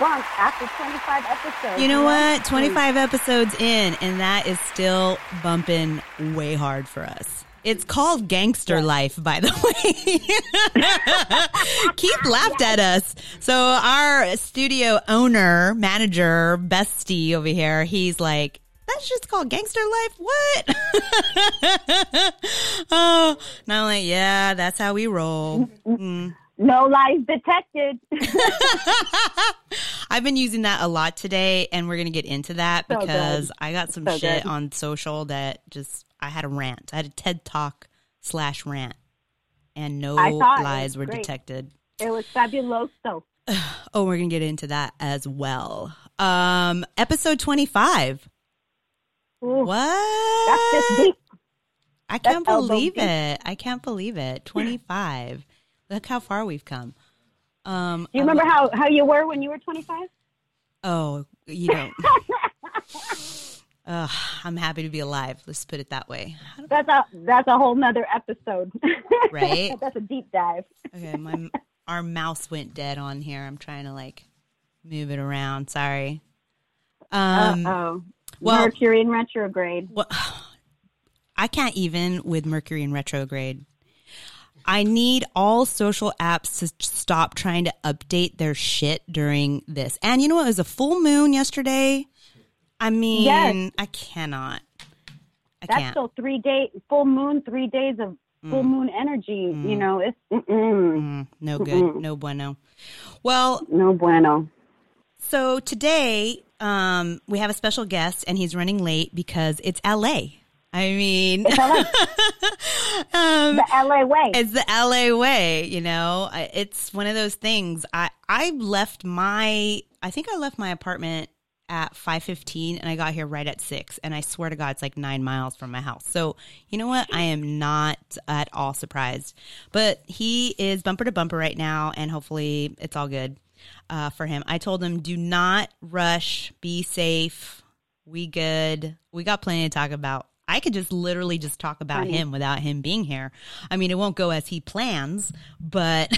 beat after 25 episodes. You know what? 25 episodes in, and that is still bumping way hard for us. It's called Gangster Life, by the way. Keith laughed at us. So our studio owner, manager, bestie over here, he's like, that's just called gangster life. What? oh, and I'm like, yeah, that's how we roll. Mm. No lies detected. I've been using that a lot today, and we're gonna get into that So because good. I got some So shit good. on social that just I had a rant. I had a TED talk slash rant, and no I saw it. It lies were great. detected. it was fabuloso. Oh, we're gonna get into that as well. Um, episode twenty five. Ooh, What? That's. I can't elbow believe it. I can't believe it. Twenty five. Look how far we've come. Um, Do you remember how, how you were when you were 25? Oh, you don't. Ugh, I'm happy to be alive. Let's put it that way. That's a that's a whole nother episode. Right? that's a deep dive. Okay, my our mouse went dead on here. I'm trying to like move it around. Sorry. Um, oh. well- Mercury in retrograde. what, I can't even with Mercury in retrograde. I need all social apps to stop trying to update their shit during this. And you know what? It was a full moon yesterday. I mean, Yes. I cannot. I That's can't. still three day full moon, three days of full moon energy. You know, it's Mm, no good. No bueno. Well, no bueno. so today um, we have a special guest, and he's running late because it's LA. I mean, It's LA, um, the LA way. it's the LA way. You know, it's one of those things. I I left my. I think I left my apartment at 5:15 and I got here right at 6 and I swear to god it's like 9 miles from my house. So, you know what? I am not at all surprised. But he is bumper to bumper right now and hopefully it's all good uh, for him. I told him do not rush, be safe. We good. We got plenty to talk about. I could just literally just talk about him without him being here. I mean, it won't go as he plans, but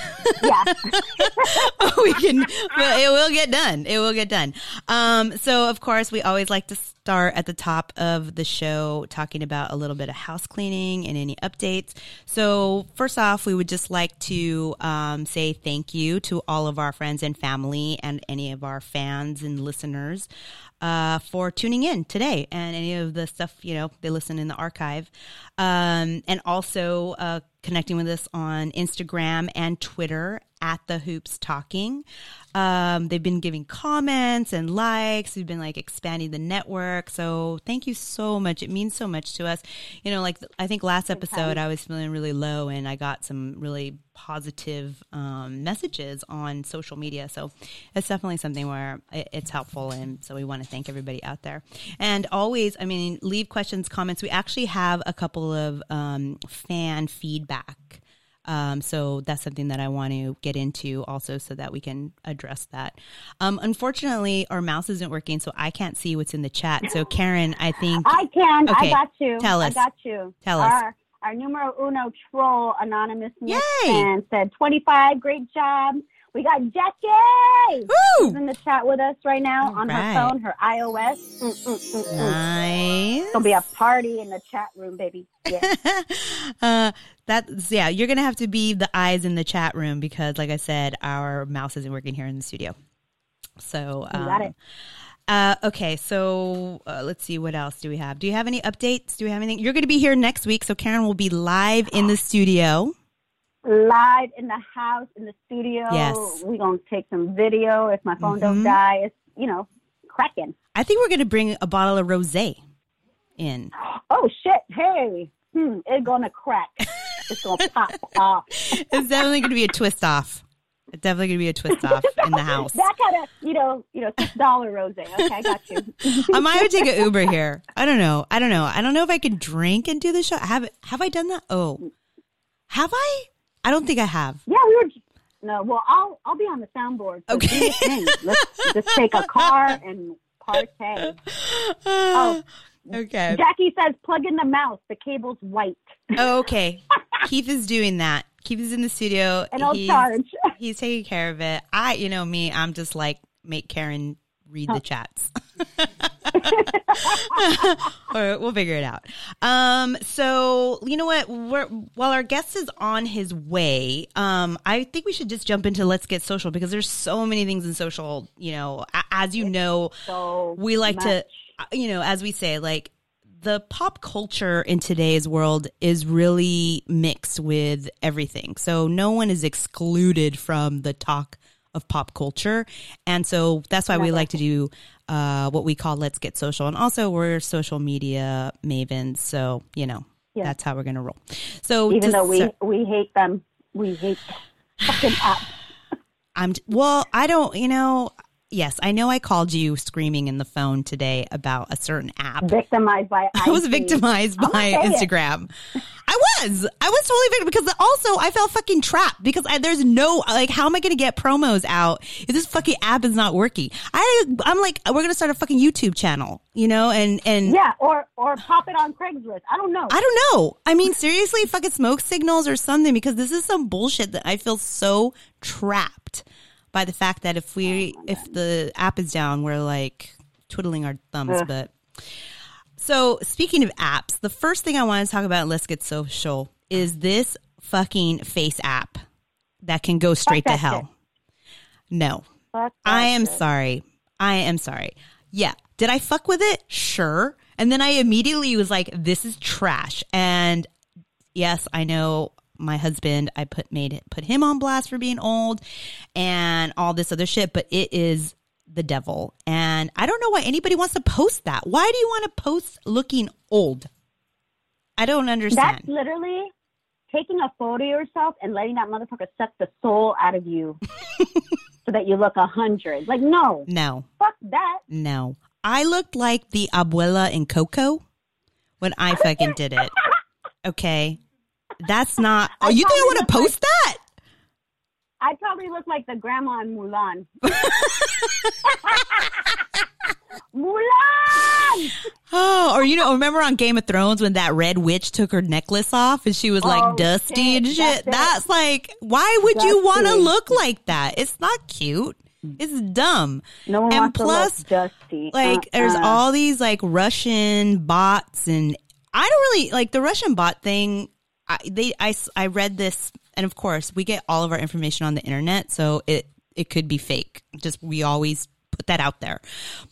yeah. we can it will get done it will get done um so of course we always like to start at the top of the show talking about a little bit of house cleaning and any updates. So first off we would just like to um, say thank you to all of our friends and family and any of our fans and listeners uh, for tuning in today and any of the stuff you know they listen in the archive. Um, and also uh, connecting with us on instagram and twitter at the hoops talking. Um, they've been giving comments and likes. We've been like expanding the network. So thank you so much. It means so much to us. You know like i think last episode i was feeling really low and i got some really positive um, messages on social media so it's definitely something where it- it's helpful and so we want to thank everybody out there and always i mean leave questions comments we actually have a couple of um, fan feedback um, so that's something that I want to get into also so that we can address that. Um, unfortunately, our mouse isn't working, so I can't see what's in the chat. So, Karen, I think. I can. Okay, I got you. tell us. I got you. Tell us. Our, our numero uno troll anonymous and said 25. Great job. We got Jackie. Woo! in the chat with us right now All on right. her phone, her iOS. Mm, mm, mm. Nice. It'll be a party in the chat room, baby. Yeah. uh, that's yeah. You're gonna have to be the eyes in the chat room because, like I said, our mouse isn't working here in the studio. So You um, got it. Uh, okay, so uh, let's see what else do we have. Do you have any updates? Do we have anything? You're going to be here next week, so Karen will be live in the studio. Live in the house, in the studio. Yes. We're going to take some video if my phone Mhm. don't die. It's, you know, cracking. I think we're going to bring a bottle of rosé in. Oh, shit. Hey. Hmm, it's going to crack. It's going to pop off. It's definitely going to be a twist off. Definitely gonna be a twist off in the house. that kind of, you know, you know, six dollar rose. Okay, I got you. I might have to take an Uber here. I don't know. I don't know. I don't know if I can drink and do the show. Have have I done that? Oh, have I? I don't think I have. yeah, we were. No, well, I'll I'll be on the soundboard. So Okay. do your thing. Let's just take a car and partay. Oh. okay. Jackie says, plug in the mouse. The cable's white, Oh, okay. Keith is doing that. Is in the studio. and I'll he's, charge. he's taking care of it. I, you know me, I'm just like make Karen read the chats. or we'll figure it out. Um, so you know what? We're, while our guest is on his way, um, I think we should just jump into let's get social because there's so many things in social. You know, as you know, So we like to, much. uh, you know, as we say, like the pop culture in today's world is really mixed with everything. So no one is excluded from the talk of pop culture. And so that's why we like to do uh, what we call Let's Get Social. And also, we're social media mavens. So, you know, Yeah. that's how we're going to roll. So, Even though we we hate them, we hate fucking app. I'm well, I don't, you know, yes, I know I called you screaming in the phone today about a certain app. Victimized by I was victimized I'm by it. Instagram. I was. I was totally victim because also I felt fucking trapped because I, there's no like how am I going to get promos out if this fucking app is not working? I I'm like we're going to start a fucking YouTube channel, you know, and and Yeah, or or pop it on Craigslist. I don't know. I don't know. I mean, seriously, fucking smoke signals or something because this is some bullshit that I feel so trapped by the fact that if we if the app is down, we're like twiddling our thumbs. Ugh. But so speaking of apps, the first thing I want to talk about, Let's Get Social, is this fucking face app that can go straight to that hell. No, Fuck I am shit. sorry. I am sorry. Yeah. Did I fuck with it? Sure. And then I immediately was like, this is trash. And yes, I know my husband, I put made it put him on blast for being old and all this other shit, but it is the devil. And I don't know why anybody wants to post that. Why do you want to post looking old? I don't understand. That's literally taking a photo of yourself and letting that motherfucker suck the soul out of you so that you look a hundred. Like, no, no. fuck that. No. I looked like the abuela in Coco when I fucking did it. Okay. That's not. Oh, you think I want to look like- post that? I probably look like the grandma in Mulan. Mulan! Oh, or you know, remember on Game of Thrones when that red witch took her necklace off and she was like Oh, dusty shit, and shit? that's. That's like, why would you want to look like that? It's not cute. It's dumb. No one And wants plus, to look dusty. like uh-uh. there's Uh-uh. all these like Russian bots and I don't really like the Russian bot thing. I, they I, I read this and of course we get all of our information on the internet so it it could be fake. Just we always put that out there.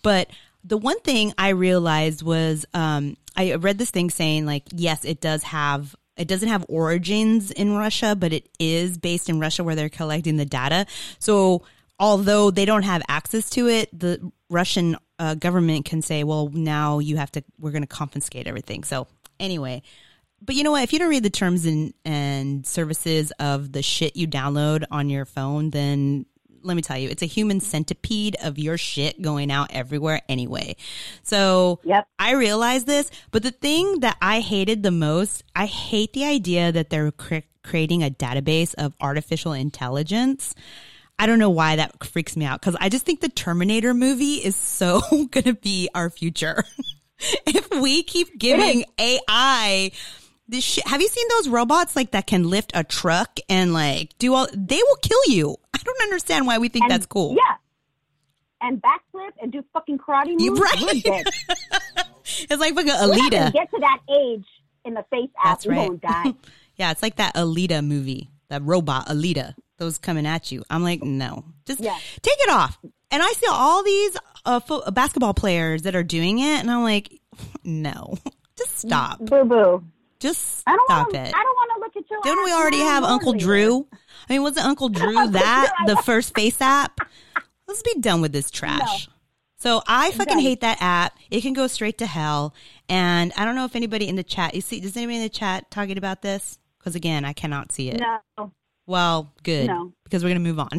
But the one thing I realized was um I read this thing saying like yes it does have it doesn't have origins in Russia, but it is based in Russia where they're collecting the data. So although they don't have access to it, the Russian uh, government can say, well, now you have to, we're going to confiscate everything. So anyway, but you know what? If you don't read the terms and, and services of the shit you download on your phone, then let me tell you, it's a human centipede of your shit going out everywhere anyway. So Yep. I realize this, but the thing that I hated the most, I hate the idea that they're cre- creating a database of artificial intelligence. I don't know why that freaks me out because I just think the Terminator movie is so going to be our future. if we keep giving AI this shit, have you seen those robots like that can lift a truck and like do all? They will kill you. I don't understand why we think And- that's cool. Yeah. And backflip and do fucking karate moves. You right. It's like fucking Alita. get to that age in the face app. That's right. won't die. Yeah, it's like that Alita movie, that robot Alita. Those coming at you. I'm like, no, just Yeah. take it off. And I see all these uh, fo- basketball players that are doing it, and I'm like, no, just stop. Boo boo. Just I don't stop want to. it. I don't want to look at your. Don't we already have Uncle Lord. Drew? I mean, wasn't Uncle Drew that the first face app? Let's be done with this trash. So I fucking hate that app. It can go straight to hell. And I don't know if anybody in the chat, you see, does anybody in the chat talking about this? Because again, I cannot see it. No. Well, good. No. Because we're going to move on.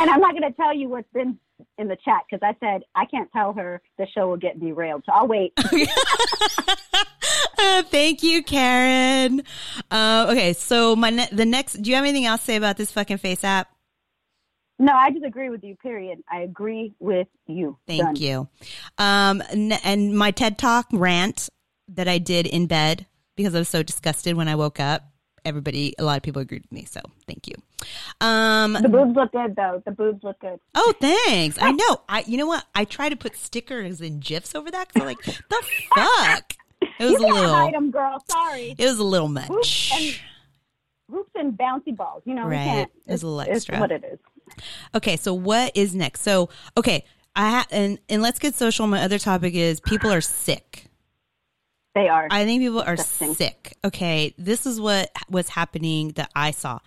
And I'm not going to tell you what's been in the chat because I said I can't tell her the show will get derailed. So I'll wait. Uh, thank you, Karen. Uh, okay, so my ne- the next. Do you have anything else to say about this fucking face app? no, I just agree with you. Period. I agree with you. Thank Done. you. Um, n- and my TED Talk rant that I did in bed because I was so disgusted when I woke up. Everybody, a lot of people agreed with me, so thank you. Um, The boobs look good though. The boobs look good. oh, thanks. I know. I, you know what? I try to put stickers and gifs over that because I'm like, the fuck. It was you a little. hide them, girl. Sorry. It was a little Hoops much. and hoops and bouncy balls. You know, we Right. can't. It's a little It's extra. what it is. Okay, so what is next? So, okay, I ha- and and let's get social. My other topic is people are sick. They are. I think people are Disgusting. sick. Okay, this is what was happening that I saw.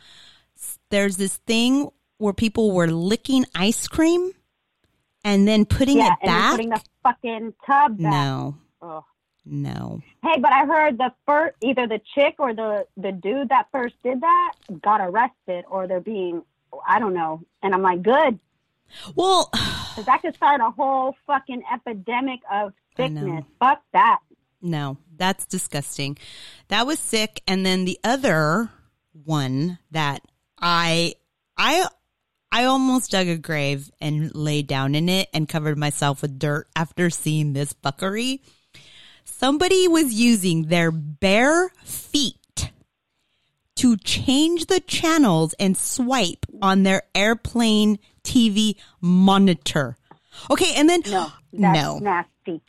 There's this thing where people were licking ice cream and then putting yeah, it back. putting the fucking tub back. no, Ugh. no. Hey, but I heard the first, either the chick or the the dude that first did that got arrested, or they're being, I don't know. And I'm like, good, Well, because that could start a whole fucking epidemic of sickness. Fuck that. No, that's disgusting. That was sick. And then the other one that I I I almost dug a grave and laid down in it and covered myself with dirt after seeing this fuckery. Somebody was using their bare feet to change the channels and swipe on their airplane TV monitor. Okay, and then No, that's no. nasty.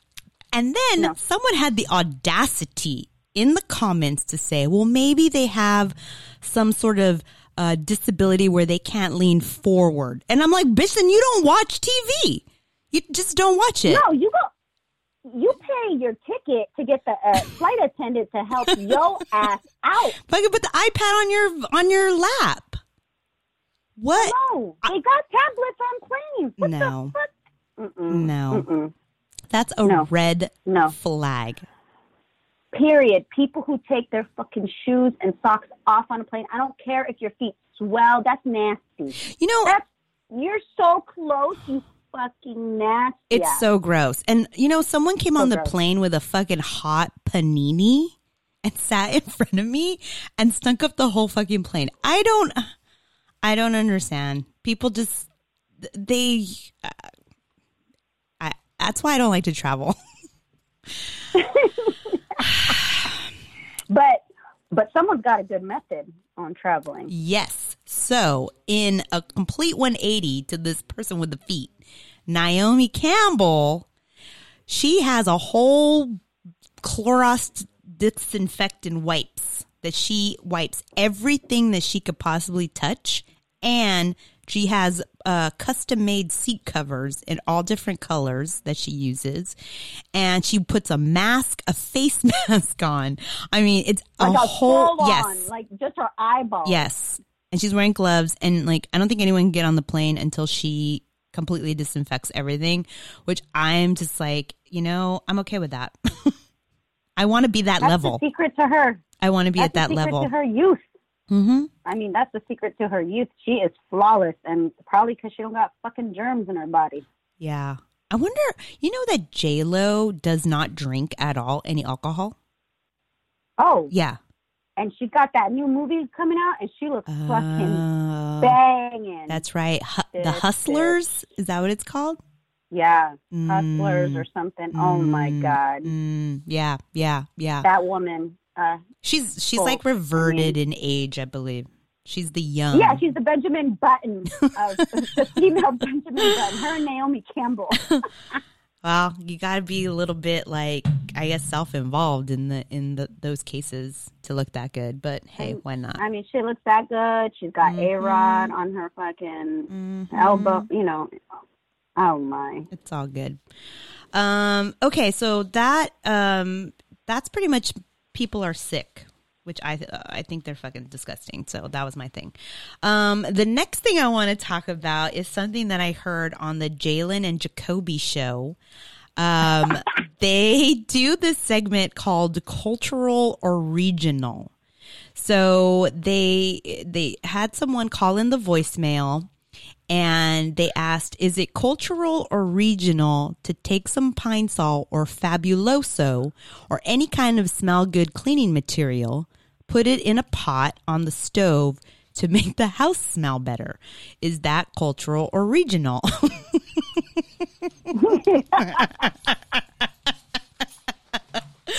And then No. someone had the audacity in the comments to say, well, maybe they have some sort of uh, disability where they can't lean forward. And I'm like, bitch, then you don't watch TV. You just don't watch it. No, you go. You pay your ticket to get the uh, flight attendant to help your ass out. Fucking put the iPad on your on your lap. What? No, they got tablets on planes. What No. the fuck? Mm-mm. No. Mm-mm. That's a No. red No. flag. Period. People who take their fucking shoes and socks off on a plane. I don't care if your feet swell. That's nasty. You know, That's you're so close. You fucking nasty. It's so gross. And you know, someone came So on the gross. plane with a fucking hot panini and sat in front of me and stunk up the whole fucking plane. I don't I don't understand. People just they that's why I don't like to travel. But but someone's got a good method on traveling. Yes. So, in a complete 180 to this person with the feet, Naomi Campbell, she has a whole Clorox disinfectant wipes that she wipes everything that she could possibly touch. And she has uh, custom made seat covers in all different colors that she uses. And she puts a mask, a face mask on. I mean, it's a, Like a whole, full yes. on, like just her eyeball. Yes. And she's wearing gloves and like I don't think anyone can get on the plane until she completely disinfects everything, which I'm just like, you know, I'm okay with that. I want to be that That's level. secret to her. I want to be That's at that level. to her youth. Hmm I mean, that's the secret to her youth. She is flawless, and probably because she don't got fucking germs in her body. Yeah. I wonder, you know that J Lo does not drink at all any alcohol? Oh, Yeah. and she got that new movie coming out, and she looks fucking Uh, banging. that's right. Hu- the Hustlers, is that what it's called? yeah, hustlers Mm, or something. Oh my mm, god, mm, yeah, yeah, yeah. that woman. Uh, She's she's like reverted in age, I believe. She's the young. yeah, she's the Benjamin Button of the female Benjamin Button. Her and Naomi Campbell. well, you got to be a little bit like I guess self-involved in the in the those cases to look that good. But hey, why not? I mean, she looks that good. She's got Mhm. a rod on her fucking Mhm. elbow. You know, oh my. It's all good. Um, okay, so that um, that's pretty much people are sick, which I uh, I think they're fucking disgusting. So that was my thing. Um, the next thing I want to talk about is something that I heard on the Jalen and Jacoby show. Um, they do this segment called cultural or regional. So they they had someone call in the voicemail and they asked, is it cultural or regional to take some pine sol or fabuloso or any kind of smell good cleaning material, put it in a pot on the stove to make the house smell better? Is that cultural or regional?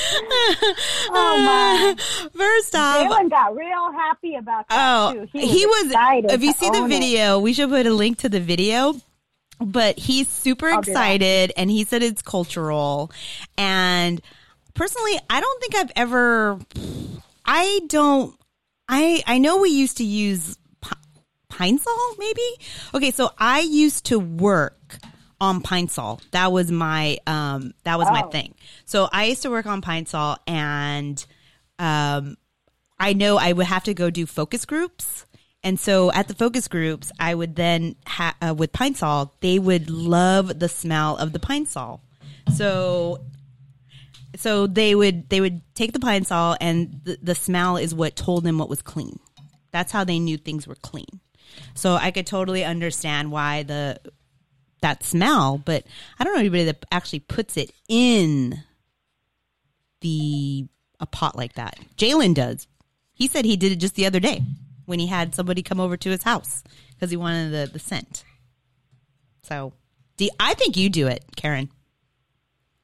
oh my! First off, Jalen got real happy about that Oh, too. he, was. excited if you see the own it. video, we should put a link to the video. But he's super I'll excited, and he said it's cultural. And personally, I don't think I've ever. I don't. I I know we used to use pi- pine sol, maybe. Okay, so I used to work on pine sol. That was my um that was my Oh. thing. So I used to work on pine sol, and um I know I would have to go do focus groups. And so at the focus groups, I would then ha- uh, with pine sol, they would love the smell of the pine sol. So so they would they would take the pine sol and the, the smell is what told them what was clean. That's how they knew things were clean. So I could totally understand why the that smell, but I don't know anybody that actually puts it in the a pot like that. Jalen does. He said he did it just the other day when he had somebody come over to his house because he wanted the, the scent. So, do I think you do it, Karen?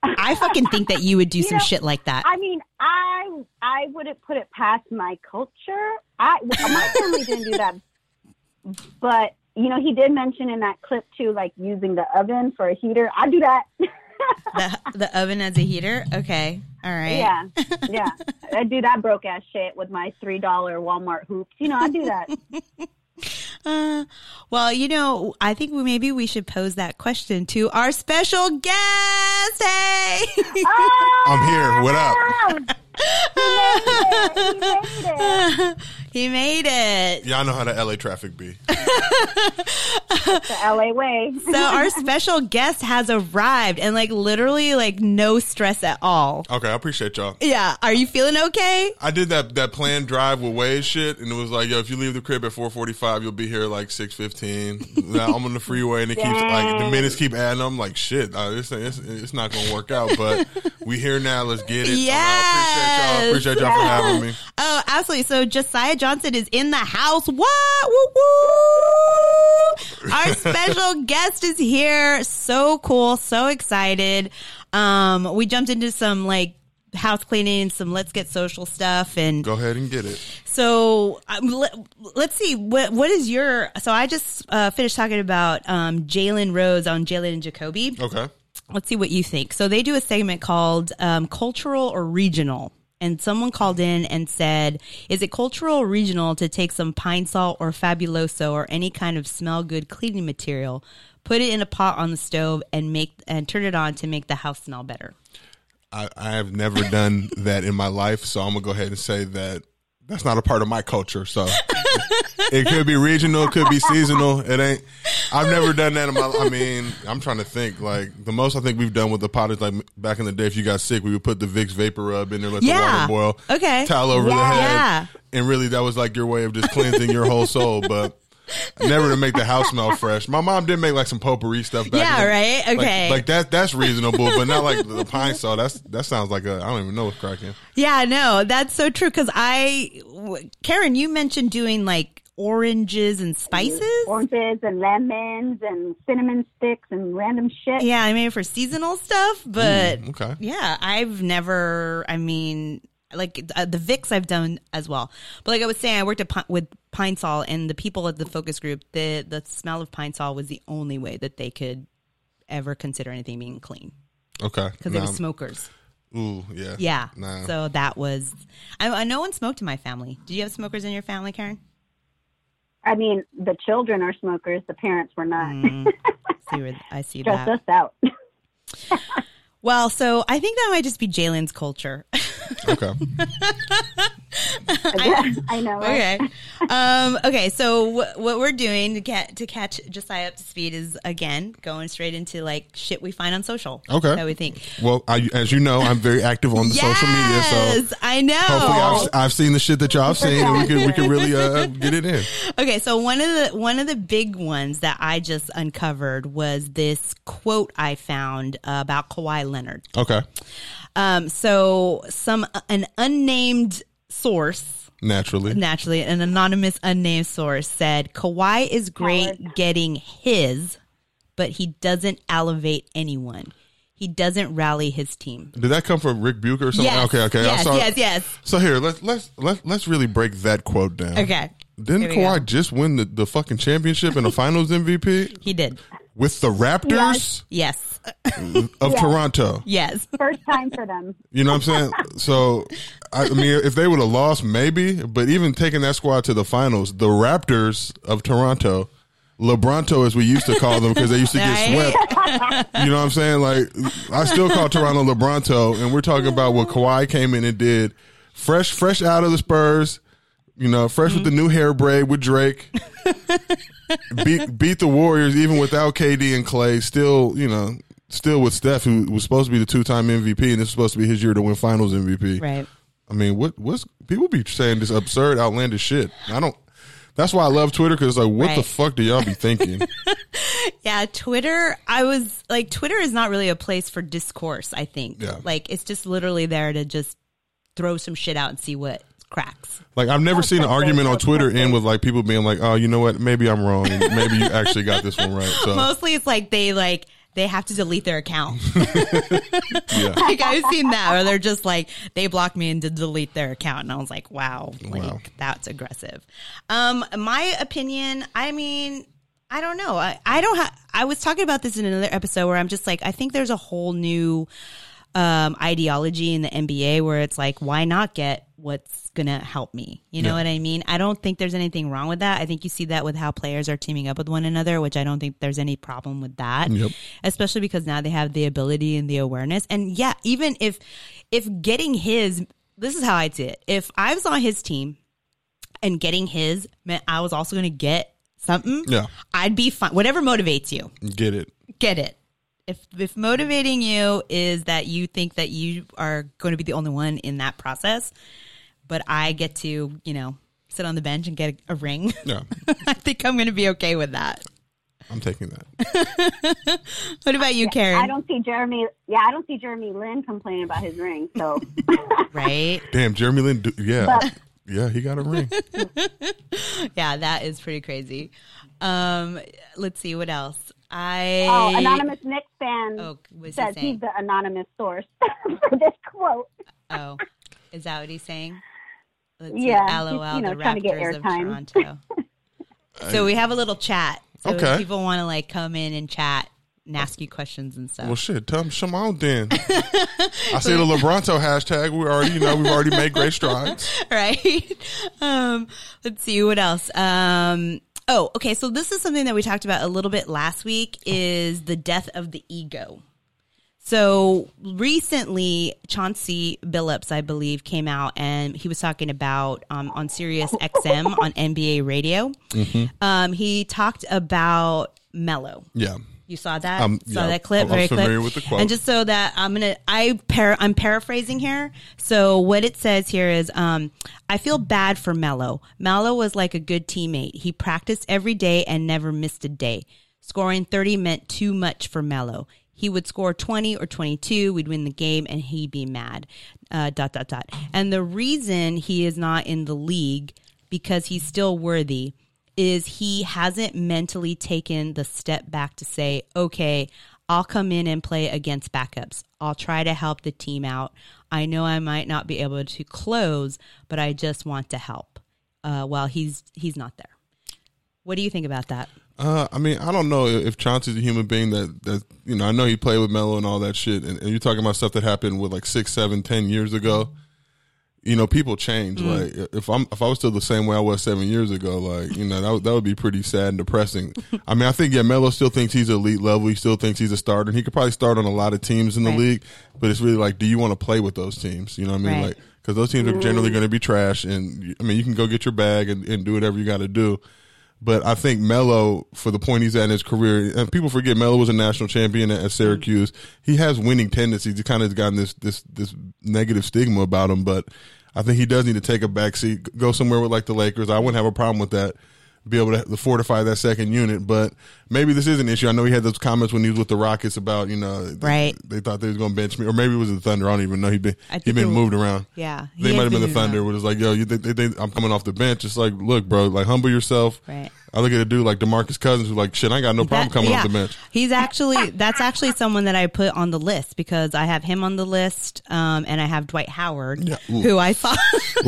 I fucking think that you would do some know, shit like that. I mean, I I wouldn't put it past my culture. I my family didn't do that, but you know, he did mention in that clip too, like using the oven for a heater. I do that. the the oven as a heater. Okay, all right. yeah, yeah, I do that broke ass shit with my three dollar Walmart hoops. You know, I do that. Uh, well, you know, I think we, maybe we should pose that question to our special guest. Hey, I'm here. What up? He made it. He made it. He made it. Y'all know how the LA traffic be. The LA way. So our special guest has arrived, and like literally, like no stress at all. Okay, I appreciate y'all. Yeah, are you feeling okay? I did that that planned drive with Waze shit, and it was like, yo, if you leave the crib at 4:45, you'll be here like 6:15. now I'm on the freeway, and it keeps like the minutes keep adding. I'm like, shit, uh, this it's, it's not gonna work out. But we here now. Let's get it. Yes. I appreciate y'all. Appreciate y'all for having me. Oh, absolutely. So Josiah Johnson is in the house. What? Woo woo! Our special guest is here. So cool. So excited. Um, we jumped into some like house cleaning, some let's get social stuff, and Go ahead and get it. so um, let, let's see what what is your. So I just uh, finished talking about um, Jalen Rose on Jalen and Jacoby. Okay. Let's see what you think. So they do a segment called um, cultural or regional. And someone called in and said, is it cultural or regional to take some pine sol or fabuloso or any kind of smell good cleaning material, put it in a pot on the stove and make and turn it on to make the house smell better? I, I have never done that in my life, so I'm gonna go ahead and say that that's not a part of my culture. So it could be regional, it could be seasonal. It ain't. I've never done that in my. I mean, I'm trying to think. Like the most I think we've done with the pot is like back in the day. If you got sick, we would put the Vicks vapor rub in there, let Yeah. the water boil, Okay. towel over the head, Yeah. and really that was like your way of just cleansing your whole soul. But never to make the house smell fresh. My mom did make like some potpourri stuff back. Yeah, right? like- Okay. like, that. That's reasonable, but not like the, the pine sol. That's that sounds like a. I don't even know what's cracking. Yeah, no, that's so true. Cause I, Karen, you mentioned doing like oranges and spices. Oranges and lemons and cinnamon sticks and random shit. Yeah, I mean for seasonal stuff, but mm, Okay. yeah, I've never. I mean, like uh, the Vicks I've done as well. But like I was saying, I worked at Pi- with Pine Sol, and the people at the focus group, the the smell of Pine Sol was the only way that they could ever consider anything being clean Okay. because they Nah, were smokers. Ooh, yeah. Yeah, Nah. so that was. I, I no one smoked in my family. Did you have smokers in your family, Karen? I mean, the children are smokers. The parents were not. Mm, see where I see Stress that. us out. Well, so I think that might just be Jalen's culture. Okay. I know. Right? Okay. Um, okay. So wh- what we're doing to get to catch Josiah up to speed is again going straight into like shit we find on social. Okay. That we think. Well, I, as you know, I'm very active on the social media, so I know. hopefully I've, I've seen the shit that y'all have seen, and we can we can really uh, get it in. Okay, so one of the one of the big ones that I just uncovered was this quote I found uh, about Kawhi Leonard. Okay, Um, so some an unnamed source, naturally. naturally an anonymous unnamed source said Kawhi is great Howard. getting his, but he doesn't elevate anyone. He doesn't rally his team. Did that come from Ric Bucher or something? Yes. Okay, okay. I Yes, saw- yes, yes. So here, let's let's let's let's really break that quote down. Okay. Didn't Here Kawhi go. just win the, the fucking championship and a Finals MVP He did. With the Raptors Yes. of Yes. Toronto? Yes. First time for them. You know what I'm saying? So, I I mean, if they would have lost, maybe. But even taking that squad to the finals, the Raptors of Toronto, LeBronto, as we used to call them, because they used to get swept. You know what I'm saying? Like, I still call Toronto LeBronto, and we're talking about what Kawhi came in and did, fresh, fresh out of the Spurs. You know, fresh with the new hair braid with Drake. beat beat the Warriors even without KD and Clay. Still, you know, still with Steph, who was supposed to be the two time MVP, and this is supposed to be his year to win Finals MVP. Right. I mean, what what's people be saying this absurd, outlandish shit? I don't. That's why I love Twitter because like, what the fuck do y'all be thinking? Yeah, Twitter, I was like, Twitter is not really a place for discourse, I think. Yeah. Like, it's just literally there to just throw some shit out and see what cracks. like, I've never seen an argument on Twitter end with like people being like, "Oh, you know what? Maybe I'm wrong, and maybe you actually got this one right." So, Mostly it's like they like, they have to delete their account. yeah, like, I've seen that, or they're just like, they blocked me and did delete their account. And I was like, wow, like, Wow. that's aggressive. Um, my opinion, I mean, I don't know. I, I don't have, I was talking about this in another episode where I'm just like, I think there's a whole new um, ideology in the NBA where it's like, why not get what's going to help me? You know Yeah. what I mean? I don't think there's anything wrong with that. I think you see that with how players are teaming up with one another, which I don't think there's any problem with that. Yep. Especially because now they have the ability and the awareness. And yeah, even if, if getting his, this is how I see it. If I was on his team and getting his meant I was also going to get something, yeah, I'd be fine. Whatever motivates you get it. get it. If if motivating you is that you think that you are going to be the only one in that process, but I get to, you know, sit on the bench and get a, a ring, Yeah, I think I'm going to be okay with that. I'm taking that. What about you, Karen? I don't see Jeremy. Yeah, I don't see Jeremy Lin complaining about his ring. So Right? Damn, Jeremy Lin. do- Yeah, yeah, he got a ring. Yeah, that is pretty crazy. Um, let's see what else. I oh, anonymous Knicks fan Oh, what's he says he's the anonymous source for this quote. Oh, is that what he's saying? Let's Yeah, see. LOL, you know, the trying to get Raptors of airtime. Toronto. so we have a little chat. So if Okay. people want to like come in and chat and ask you questions and stuff. Well, shit, tell him some out then. I see the LeBronto hashtag. We already, you know, we've already made great strides. right? Um, let's see what else. Um, oh, okay. So this is something that we talked about a little bit last week is the death of the ego. So recently, Chauncey Billups, I believe, came out and he was talking about um, on Sirius XM on NBA radio. Um, he talked about Melo. Yeah. You saw that? Um, saw yeah, that clip? I'm Very familiar clip. with the quote. And just so that I'm gonna, I par- I'm paraphrasing here. So what it says here is, um, I feel bad for Melo. Melo was like a good teammate. He practiced every day and never missed a day. Scoring 30 meant too much for Melo. He would score 20 or 22. We'd win the game and he'd be mad. Uh, dot, dot, dot. And the reason he is not in the league because he's still worthy is he hasn't mentally taken the step back to say, okay, I'll come in and play against backups. I'll try to help the team out. I know I might not be able to close, but I just want to help. Uh, while he's he's not there. What do you think about that? Uh, I mean, I don't know if Chauncey's a human being that, that you know, I know he played with Melo and all that shit. And, and you're talking about stuff that happened with like six, seven, ten years ago. You know, people change. Mm. Like if I'm if I was still the same way I was seven years ago, like you know that would, that would be pretty sad and depressing. I mean, I think yeah, Melo still thinks he's elite level. He still thinks he's a starter. And he could probably start on a lot of teams in the Right. league, but it's really like, do you want to play with those teams? You know what I mean? Right. Like because those teams are generally going to be trash. And I mean, you can go get your bag and, and do whatever you got to do. But I think Melo, for the point he's at in his career, and people forget Melo was a national champion at, at Syracuse. He has winning tendencies. He kind of gotten this this this negative stigma about him, but I think he does need to take a back seat, go somewhere with like the Lakers. I wouldn't have a problem with that. Be able to fortify that second unit, but maybe this is an issue. I know he had those comments when he was with the Rockets about you know Right. They, thought they was going to bench me, or maybe it was the Thunder. I don't even know. He been he been moved around. Yeah, They might have been the moved around. Thunder, where it's like, yo, you think they, think I'm coming off the bench? It's like, look, bro, like humble yourself. Right. I look at a dude like Demarcus Cousins who's like, shit, I ain't got no problem That- coming yeah. off the bench. He's actually that's actually someone that I put on the list because I have him on the list, um, and I have Dwight Howard, Yeah. Who I saw.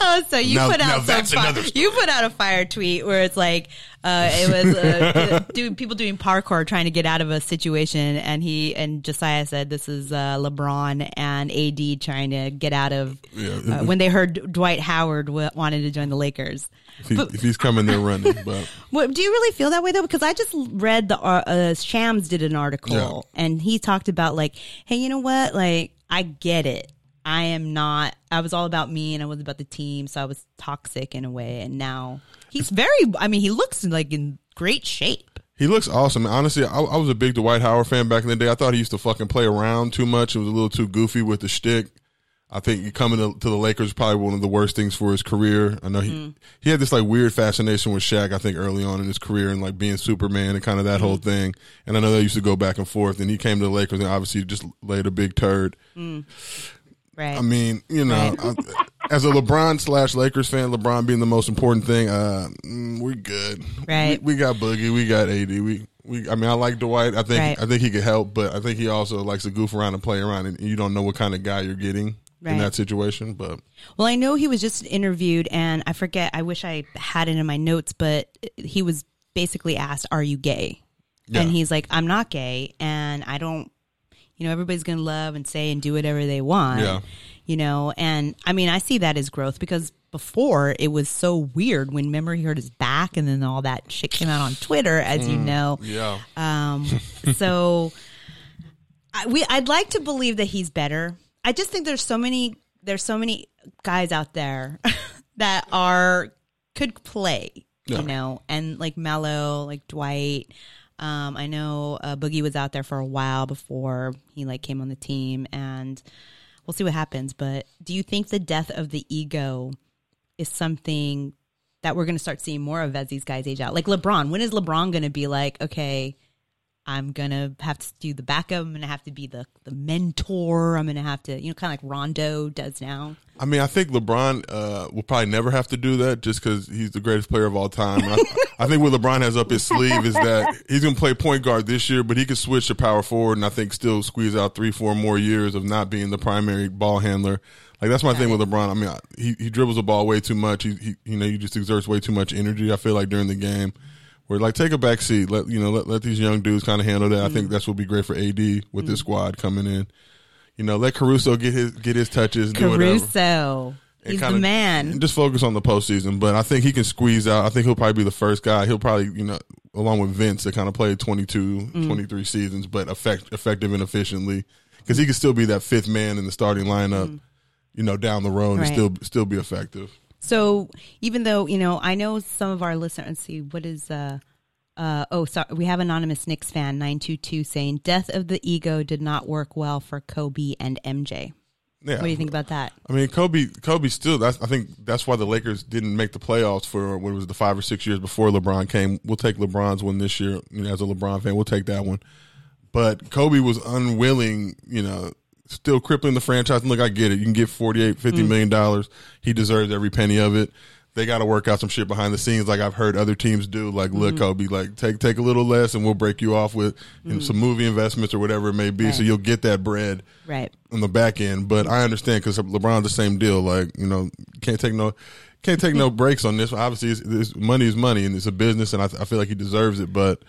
Oh, so you Now- put out some fi- another story. you put out a fire tweet where it's like uh, it was uh, doing people doing parkour trying to get out of a situation, and he and Josiah said this is uh, LeBron and AD trying to get out of Yeah. uh, when they heard Dwight Howard w- wanted to join the Lakers. If, he, if he's coming they're running, but What, do you really feel that way though? Because I just read the uh, uh, Shams did an article Yeah. and he talked about like, hey, you know what? Like, I get it. I am not. I was all about me and I was about the team, so I was toxic in a way. And now he's very. I mean, he looks like in great shape. he looks awesome. Honestly, I, I was a big Dwight Howard fan back in the day. I thought he used to fucking play around too much. It was a little too goofy with the shtick. I think coming to, to the Lakers is probably one of the worst things for his career. I know he Mm-hmm. he had this like weird fascination with Shaq. I think early on in his career and like being Superman and kind of that whole Mm-hmm. thing. And I know they used to go back and forth. And he came to the Lakers and obviously just laid a big turd. Right. I mean, you know, Right. I, as a LeBron slash Lakers fan, LeBron being the most important thing, uh, mm, we're good. Right. We, we got Boogie, we got AD. We, we. I mean, I like Dwight. I think Right. I think he could help, but I think he also likes to goof around and play around, and you don't know what kind of guy you're getting Right. in that situation. But Well, I know he was just interviewed, and I forget. I wish I had it in my notes, but he was basically asked, "Are you gay?" Yeah. And he's like, "I'm not gay, and I don't." You know, everybody's gonna love and say and do whatever they want. Yeah. You know, and I mean, I see that as growth because before it was so weird when memory hurt his back and then all that shit came out on Twitter, as you know. yeah, Um, so I, we, I'd like to believe that he's better. I just think there's so many, there's so many guys out there that are could play, Yeah. you know, and like Melo, like Dwight. Um, I know uh, Boogie was out there for a while before he like came on the team, and we'll see what happens. But do you think the death of the ego is something that we're going to start seeing more of as these guys age out? Like LeBron, when is LeBron going to be like, okay, I'm to have to do the backup. I'm to have to be the, the mentor. I'm to have to, you know, kind of like Rondo does now. I mean, I think LeBron uh, will probably never have to do that just because he's the greatest player of all time. I, I think what LeBron has up his sleeve is that he's to play point guard this year, but he could switch to power forward and I think still squeeze out three, four more years of not being the primary ball handler. Like that's my thing with LeBron. I mean, I, he he dribbles the ball way too much. He, he you know he just exerts way too much energy. I feel like during the game, where like take a back seat. Let you know let, let these young dudes kind of handle that. I think that's what would be great for AD with this squad coming in. You know, let Caruso get his get his touches. Caruso. He's kinda- the man. Just focus on the postseason. But I think he can squeeze out. I think he'll probably be the first guy. He'll probably, you know, along with Vince, that kind of played 22, Mm. 23 seasons, but effect, effective and efficiently. Because he could still be that fifth man in the starting lineup, you know, down the road Mm. Right. and still still be effective. So even though, you know, I know some of our listeners, let's see, what is, uh, uh, oh, sorry, we have anonymous Knicks fan 922 saying death of the ego did not work well for Kobe and MJ. Yeah. What do you think about that? I mean, Kobe. Kobe still. That's. I think that's why the Lakers didn't make the playoffs for what was the five or six years before LeBron came. We'll take LeBron's one this year. You know, as a LeBron fan, we'll take that one. But Kobe was unwilling. You know, still crippling the franchise. And look, I get it. You can get 48 50 mm. million dollars. He deserves every penny of it. They got to work out some shit behind the scenes, like I've heard other teams do. Like, look, mm-hmm. Kobe, like take take a little less, and we'll break you off with you know, mm. some movie investments or whatever it may be. So you'll get that bread Right. on the back end. But I understand because LeBron's the same deal. Like you know, can't take no can't take no mm-hmm. breaks on this. Obviously, it's, it's, money is money, and it's a business, and I, I feel like he deserves it. But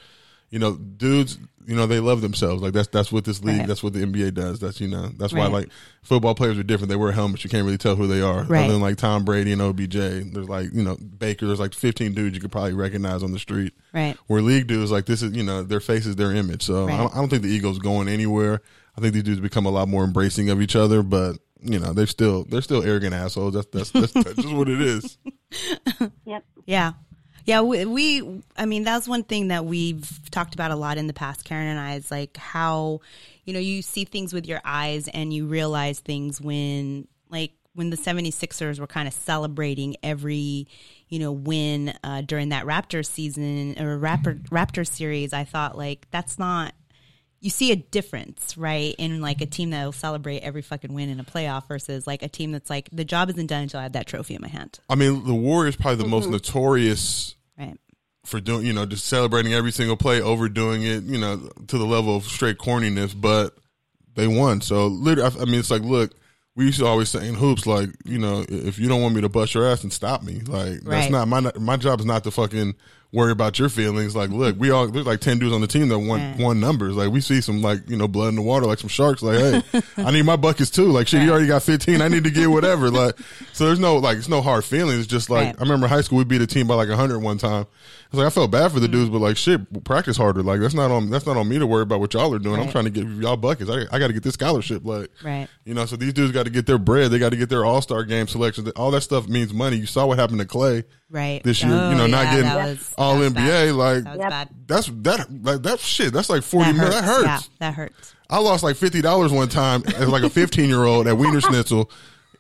you know, dudes, you know, they love themselves. Like that's that's what this league, Right. that's what the NBA does. That's you know, that's why like football players are different. They wear helmets. You can't really tell who they are. Right. Other than like Tom Brady and OBJ, there's like you know Baker. There's like 15 dudes you could probably recognize on the street. Right. Where league dudes like this is you know their face is their image. So Right. I, don't, I don't think the ego's going anywhere. I think these dudes become a lot more embracing of each other. But you know, they're still they're still arrogant assholes. That's that's that's, that's just what it is. Yep. Yeah. Yeah, we, we, I mean, that's one thing that we've talked about a lot in the past, Karen and I, is like how, you know, you see things with your eyes and you realize things when, like, when the 76ers were kind of celebrating every, you know, win uh, during that Raptor season or Raptor, Raptor series, I thought, like, that's not, you see a difference, right? In like a team that will celebrate every fucking win in a playoff versus like a team that's like, the job isn't done until I have that trophy in my hand, I mean, the Warriors probably the most notorious right? For doing, you know, just celebrating every single play, overdoing it, you know, to the level of straight corniness, but they won. So, literally, I I mean, it's like, look, we used to always say in hoops, like, you know, if you don't want me to bust your ass, and stop me. Like, that's not my my job is not to fucking worry about your feelings. Like, look, we all there's like ten dudes on the team that won Right. won numbers. Like, we see some like you know blood in the water, like some sharks. Like, hey, I need my buckets too. Like, shit, you already got fifteen. I need to get whatever. Like, so there's no like it's no hard feelings. It's just like Right. I remember high school we beat a team by like hundred one time. It's like I felt bad for the mm-hmm. dudes, but like shit, practice harder. Like that's not on that's not on me to worry about what y'all are doing. I'm trying to get y'all buckets. I, I got to get this scholarship. Like Right. you know, so these dudes got to get their bread. They got to get their All Star game selections. All that stuff means money. You saw what happened to Klay Right. this year. Oh, you know, oh, not yeah, getting was- All NBA. bad. Like That Yep. that's that like that shit. That's like forty That. That hurts. Yeah, that hurts. I lost like fifty dollars one time as like a fifteen year old at Wiener Schnitzel.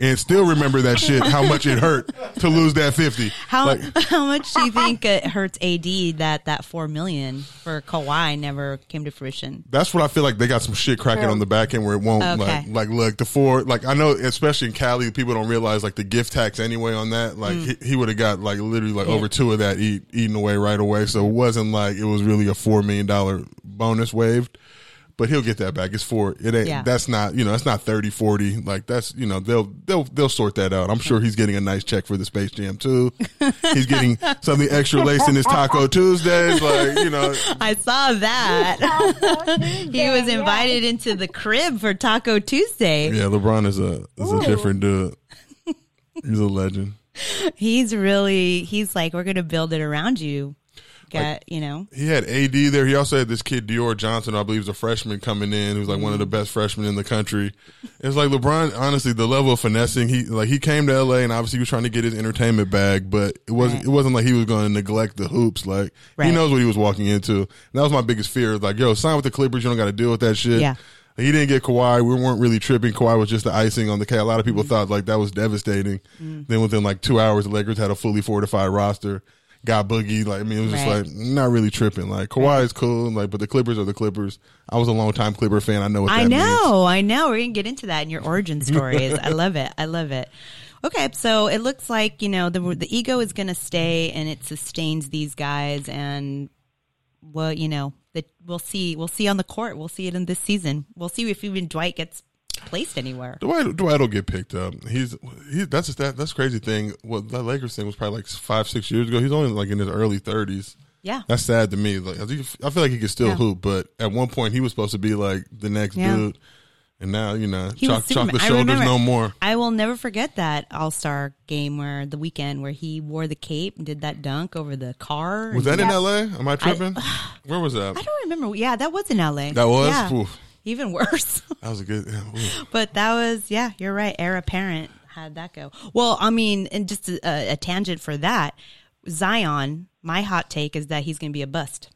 And still remember that shit, how much it hurt to lose that 50. How Like, how much do you think it hurts AD that that four million for Kawhi never came to fruition? That's what I feel like they got some shit cracking on the back end where it won't Okay. like like look the four like I know especially in Cali people don't realize like the gift tax anyway on that like he, he would have got like literally like Mm. Yeah. over two of that eat, eaten away right away so it wasn't like it was really a four million dollar bonus waived but he'll get that back it's for it ain't Yeah. that's not you know that's not 30 40 like that's you know they'll they'll they'll sort that out I'm sure he's getting a nice check for the Space Jam too he's getting something extra laced in his Taco Tuesdays like you know I saw that. he was Yeah. invited into the crib for Taco Tuesday. Yeah, LeBron is a is a different dude. He's a legend. He's really he's like, we're gonna build it around you. Got you know. He had AD there. He also had this kid Dior Johnson, I believe, is a freshman coming in, who's like one of the mm. best freshmen in the country. It's like LeBron. Honestly, the level of finessing, he like he came to LA and obviously he was trying to get his entertainment bag, but it wasn't. Right. It wasn't like he was going to neglect the hoops. Like he knows what he was walking into. And that was my biggest fear. Like, yo, sign with the Clippers. You don't got to deal with that shit. Yeah. He didn't get Kawhi. We weren't really tripping. Kawhi was just the icing on the cake. A lot of people mm. thought like that was devastating. Mm. Then within like two hours, the Lakers had a fully fortified roster. Got Boogie. Like I mean, it was just Right. like not really tripping. Like Kawhi is cool. Like, but the Clippers are the Clippers. I was a long time Clipper fan. I know what that I means. know, I know. We're gonna get into that in your origin stories. I love it. I love it. Okay, so it looks like you know the the ego is gonna stay and it sustains these guys, and well, you know that we'll see. We'll see on the court. We'll see it in this season. We'll see if even Dwight gets placed anywhere. Dwight, Dwight will get picked up. He's he. That's just that. That's crazy thing. What that Lakers thing was probably like five, six years ago. He's only like in his early thirties. Yeah, That's sad to me. Like I feel like he could still Yeah. hoop, but at one point he was supposed to be like the next Yeah. dude, and now you know He chalk, chalk the shoulders remember- no more. I will never forget that All Star game where the weekend where he wore the cape and did that dunk over the car. Was that in L.A.? Am I tripping? Where was that? I don't remember. Yeah, that was in LA. That was? Yeah. Oof. even worse. That was a good. yeah, but that was yeah, you're right. Heir apparent had that go. Well, I mean, and just a, a tangent for that, Zion. My hot take is that he's going to be a bust.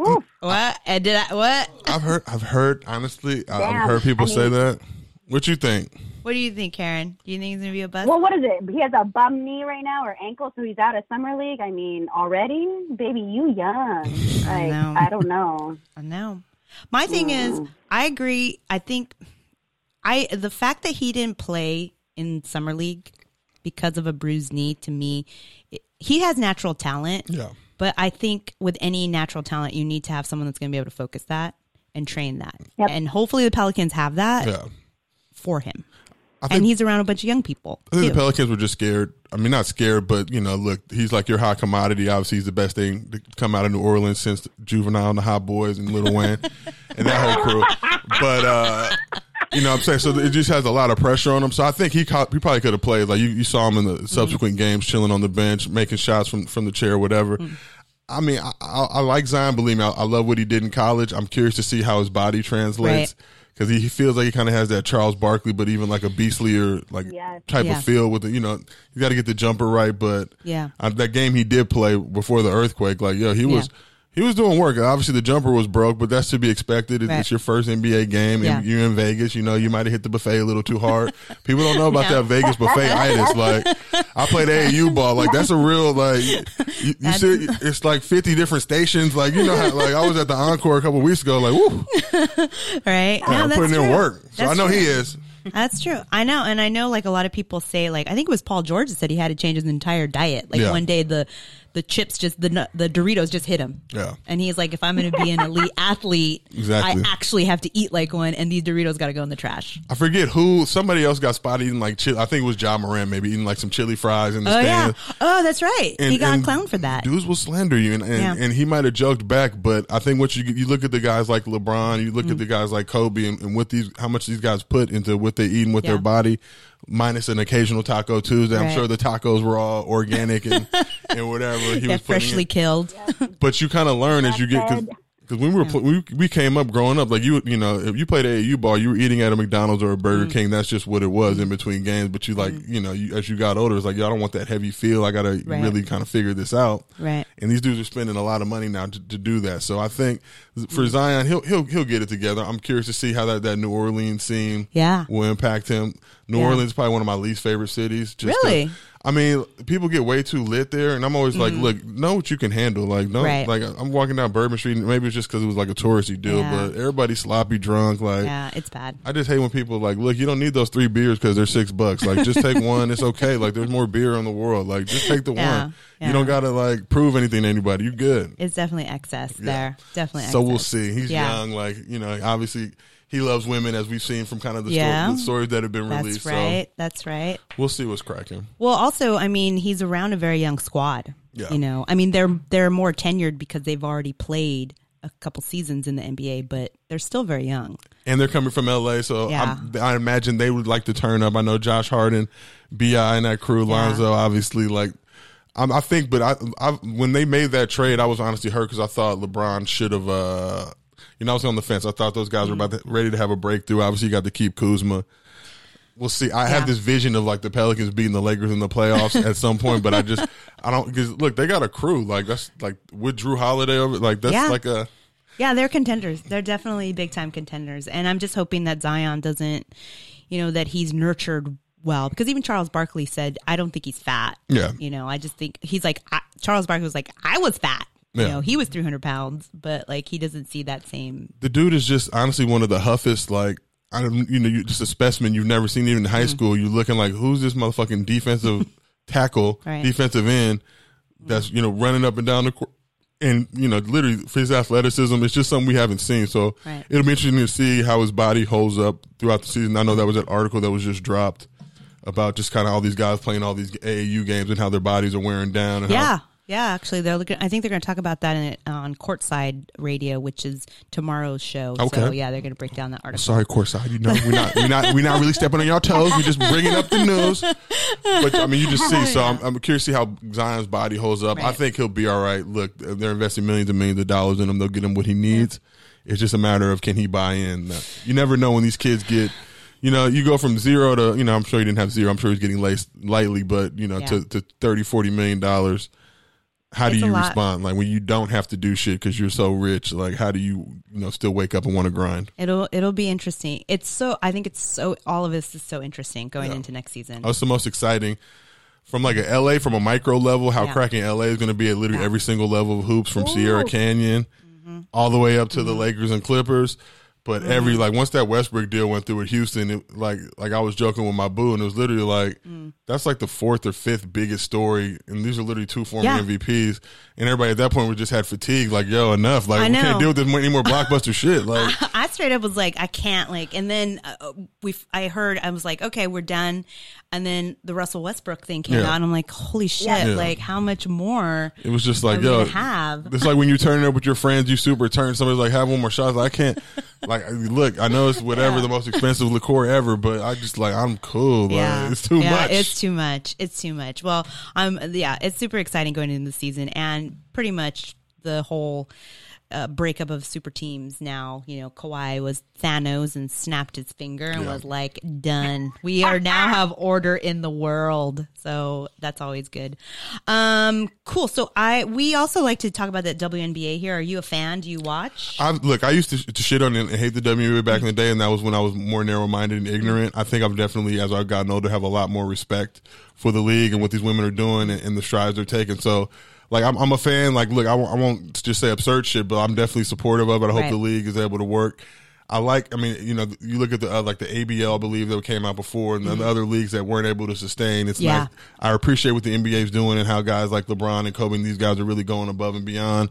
Oof. What? And did I, what? I've heard. I've heard. Honestly, I- I've heard people I say that. What you think? What do you think, Karen? Do you think he's going to be a bust? Well, what is it? He has a bum knee right now or ankle, so he's out of summer league. I mean, already, baby, you young. Like, know. I don't know. I know. My thing is, I agree. I think I the fact that he didn't play in summer league because of a bruised knee to me, it, he has natural talent. Yeah. But I think with any natural talent, you need to have someone that's going to be able to focus that and train that. Yep. And hopefully the Pelicans have that Yeah. for him. I And he's around a bunch of young people. I think too. the Pelicans were just scared. I mean, not scared, but you know, look, he's like your hot commodity. Obviously, he's the best thing to come out of New Orleans since Juvenile and the Hot Boys and Lil Wayne and that whole crew. But uh, you know, what I'm saying so. It just has a lot of pressure on him. So I think he caught, he probably could have played. Like you, you saw him in the subsequent games, chilling on the bench, making shots from from the chair, whatever. I mean, I, I, I like Zion. Believe me, I, I love what he did in college. I'm curious to see how his body translates. Right. Because he, he feels like he kind of has that Charles Barkley, but even like a beastlier like Yes. type Yeah. of feel with the you know you got to get the jumper right. But Yeah. uh, that game he did play before the earthquake, like yo, he was. He was doing work. Obviously, the jumper was broke, but that's to be expected. It's, Right. it's your first NBA game, Yeah. and you're in Vegas. You know, you might have hit the buffet a little too hard. People don't know about No. that Vegas buffet itis. Like, I played AAU ball. Like, that's a real like. You, you see, it's like 50 different stations. Like, you know, how, like I was at the Encore a couple weeks ago. Like, woo, Right? No, I'm that's putting in work. So That's I know true. he is. That's true. I know, and I know. Like a lot of people say, like I think it was Paul George that said he had to change his entire diet. Like Yeah. one day, the the chips just the the Doritos just hit him. Yeah. and he's like, if I'm going to be an elite athlete, Exactly. I actually have to eat like one, and these Doritos got to go in the trash. I forget who. Somebody else got spotted eating like chili. I think it was Ja Morant, maybe eating like some chili fries in the Oh yeah. Oh, that's right. he got clowned for that. Dudes will slander you, and and, Yeah. and he might have joked back. But I think once you you look at the guys like LeBron, you Mm. look at the guys like Kobe, and, and what these how much these guys put into what they eat and with Yeah. their body, minus an occasional taco Tuesday. I'm sure the tacos were all organic and and whatever he yeah, was freshly in. killed. But you kind of learn as you get because. When we were pl- we we came up growing up, like you you know, if you played AAU ball, you were eating at a McDonald's or a Burger Mm. King. That's just what it was in between games. But you like you know, you, as you got older, it's like, yo, I don't want that heavy feel. I got to Right. really kind of figure this out. Right. And these dudes are spending a lot of money now to, to do that. So I think Mm. for Zion, he'll he'll he'll get it together. I'm curious to see how that, that New Orleans scene Yeah. will impact him. New Yeah. Orleans is probably one of my least favorite cities. Just Really? I mean, people get way too lit there, and I'm always like, look, know what you can handle. Like, don't Mm-hmm. Right. like I'm walking down Bourbon Street, and maybe it's just because it was like a touristy deal, Yeah. but everybody's sloppy drunk. Like, Yeah, it's bad. I just hate when people like, look, you don't need those three beers because they're six bucks. Like, just take one. It's okay. Like, there's more beer in the world. Like, just take the Yeah, one. yeah. You don't gotta like prove anything to anybody. You're good. It's definitely excess there. Definitely. So we'll see. He's young. Like, you know, obviously he loves women, as we've seen from kind of the, Yeah. story, the stories that have been released. That's released. right. That's right. We'll see what's cracking. Well, also, I mean, he's around a very young squad. Yeah. You know, I mean, they're they're more tenured because they've already played a couple seasons in the NBA, but they're still very young. and they're coming from LA, so Yeah. I'm, I imagine they would like to turn up. I know Josh Harden, Bi, and that crew, Yeah. Lonzo, obviously, like. I think, but I, I, when they made that trade, I was honestly hurt because I thought LeBron should have. Uh, you know, I was on the fence. I thought those guys were about to, ready to have a breakthrough. Obviously, you got to keep Kuzma. We'll see. I Yeah. have this vision of like the Pelicans beating the Lakers in the playoffs at some point, but I just I don't because look, they got a crew like that's like with Jrue Holiday over like that's Yeah. like a Yeah, they're contenders. They're definitely big time contenders. And I'm just hoping that Zion doesn't, you know, that he's nurtured well. Because even Charles Barkley said, I don't think he's fat. Yeah. You know, I just think he's like, I, Charles Barkley was like, I was fat. You Yeah. know, he was 300 pounds, but like he doesn't see that same. the dude is just honestly one of the huffest like I don't you know you just a specimen you've never seen even in Mm-hmm. high school. You're looking like who's this motherfucking defensive tackle, Right. defensive end that's you know running up and down the court. And you know, literally, his athleticism, it's just something we haven't seen. So Right. it'll be interesting to see how his body holds up throughout the season. I know that was an article that was just dropped about just kind of all these guys playing all these AAU games and how their bodies are wearing down. And how- Yeah. Actually, they're looking. I think they're going to talk about that in, on Courtside Radio, which is tomorrow's show. Okay. So yeah, they're going to break down that article. Sorry, Courtside. You know, we're not, we're not, we're not really stepping on y'all toes. We're just bringing up the news. But I mean, you just see. So I'm, I'm curious to see how Zion's body holds up. I think he'll be all right. Look, they're investing millions and millions of dollars in him. They'll get him what he needs. It's just a matter of can he buy in. You never know when these kids get. You know, you go from zero to, you know, I'm sure he didn't have zero. I'm sure he's getting laced lightly, but, you know, Yeah. to, to 30, 40 million dollars. How do It's you respond? Like when you don't have to do shit because you're so rich, like how do you, you know, still wake up and want to grind? It'll it'll be interesting. It's so I think it's so all of this is so interesting going into next season. That's the most exciting. From like a LA, from a micro level, how Yeah. cracking LA is going to be at literally every single level of hoops from Sierra Canyon Mm-hmm. all the way up to the Lakers and Clippers. But every like once that Westbrook deal went through with Houston, it, like like I was joking with my boo, and it was literally like Mm. that's like the fourth or fifth biggest story, and these are literally two former Yeah. MVPs, and everybody at that point we just had fatigue. Like yo, enough! Like I we can't deal with this any more blockbuster shit. Like I straight up was like, I can't like, and then uh, we, I heard, I was like, okay, we're done, and then the Russell Westbrook thing came Yeah. out, and I'm like, holy shit, Yeah. like how much more it was just like we yo, have? It's like when you turn up with your friends, you super turn. Somebody's like, have one more shot. Like, I can't. Like, look, I know it's whatever Yeah. the most expensive liqueur ever, but I just like I'm cool. Like, it's too yeah, much. It's too much. It's too much. Well, um, yeah, it's super exciting going into the season, and pretty much the whole uh, breakup of super teams now. You know, Kawhi was Thanos and snapped his finger and Yeah. was like, done. We are now have order in the world. So that's always good. Um, cool. So I, we also like to talk about that WNBA here. Are you a fan? Do you watch? I look. I used to, to shit on it and hate the WNBA back in the day, and that was when I was more narrow minded and ignorant. I think I've definitely, as I've gotten older, have a lot more respect for the league and what these women are doing and, and the strides they're taking. So, like, I'm, I'm a fan. Like, look, I won't, just say absurd shit, but I'm definitely supportive of it. I hope Right. the league is able to work. I like. I mean, you know, you look at the uh, like the ABL, I believe that came out before, and the other leagues that weren't able to sustain. It's Mm-hmm. Yeah. nice. I appreciate what the NBA is doing and how guys like LeBron and Kobe and these guys are really going above and beyond.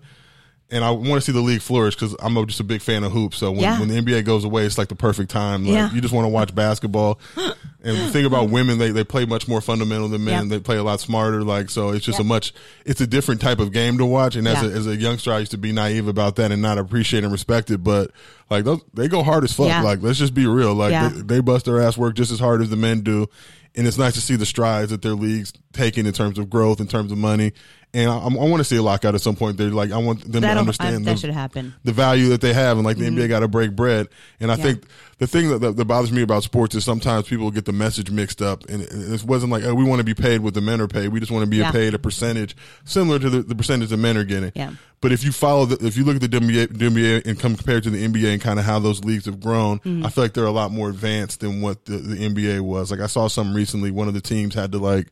And I want to see the league flourish because I'm just a big fan of hoops. So when, Yeah. when the NBA goes away, it's like the perfect time. Like, Yeah. You just want to watch basketball. and the thing about women, they, they play much more fundamental than men. Yep. They play a lot smarter. Like so, it's just a much. It's a different type of game to watch. And as, Yeah. a, as a youngster, I used to be naive about that and not appreciate and respect it. But like those, they go hard as fuck. Like let's just be real. Like they, they bust their ass work just as hard as the men do. And it's nice to see the strides that their leagues taking in terms of growth, in terms of money. And I, I want to see a lockout at some point. They're like, I want them to That'll, I, understand that the- should happen. the value that they have and like the NBA got to break bread. And I Yeah. think the thing that, that, that bothers me about sports is sometimes people get the message mixed up and it, wasn't like, oh, we want to be paid what the men are paid. We just want to be Yeah. paid a percentage similar to the, the percentage the men are getting. Yeah. But if you follow the, if you look at the WNBA, WNBA and come compared to the NBA and kind of how those leagues have grown, Mm-hmm. I feel like they're a lot more advanced than what the, the NBA was. Like I saw some recently, one of the teams had to like,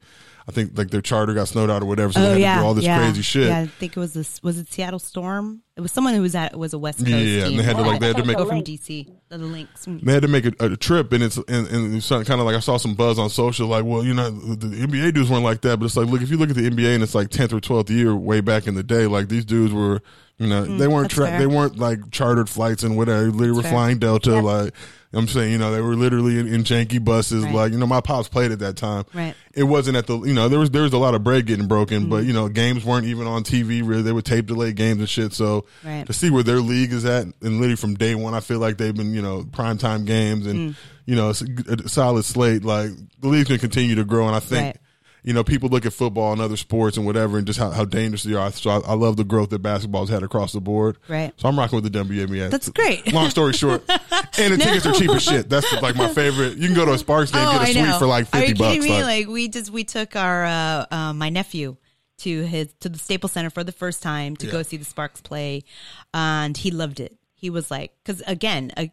I think like their charter got snowed out or whatever. So they Oh had yeah, to do all this yeah. crazy shit. Yeah, I think it was this. Was it Seattle Storm? It was someone who was at was a West Coast Yeah, yeah and they had to like they had to make go from DC. The links. Mm. they had to make a, a trip and it's and, and it's kind of like I saw some buzz on social like well you know the NBA dudes weren't like that but it's like look if you look at the NBA and it's like 10th or 12th year way back in the day like these dudes were you know they weren't Mm, tra- they weren't like chartered flights and whatever they literally were fair. flying Delta like I'm saying you know they were literally in, in janky buses Right. like you know my pops played at that time Right. it wasn't at the you know there was there was a lot of bread getting broken Mm. but you know games weren't even on TV really they would tape delay games and shit so Right. to see where their league is at and literally from day one I feel like they've been you know prime time games Mm. and you know a, a solid slate like the league's gonna continue to grow and I think. You know people look at football and other sports and whatever and just how, how dangerous they are so I, I love the growth that basketball's had across the board Right. so I'm rocking with the WNBA That's great. long story short and the tickets are cheap as shit that's like my favorite you can go to a Sparks game Oh, get a suite for like 50 Are you bucks kidding me? like- Like, we just we took our uh, uh, my nephew to his to the Staples Center for the first time to go see the Sparks play, and he loved it. He was like, because again, uh,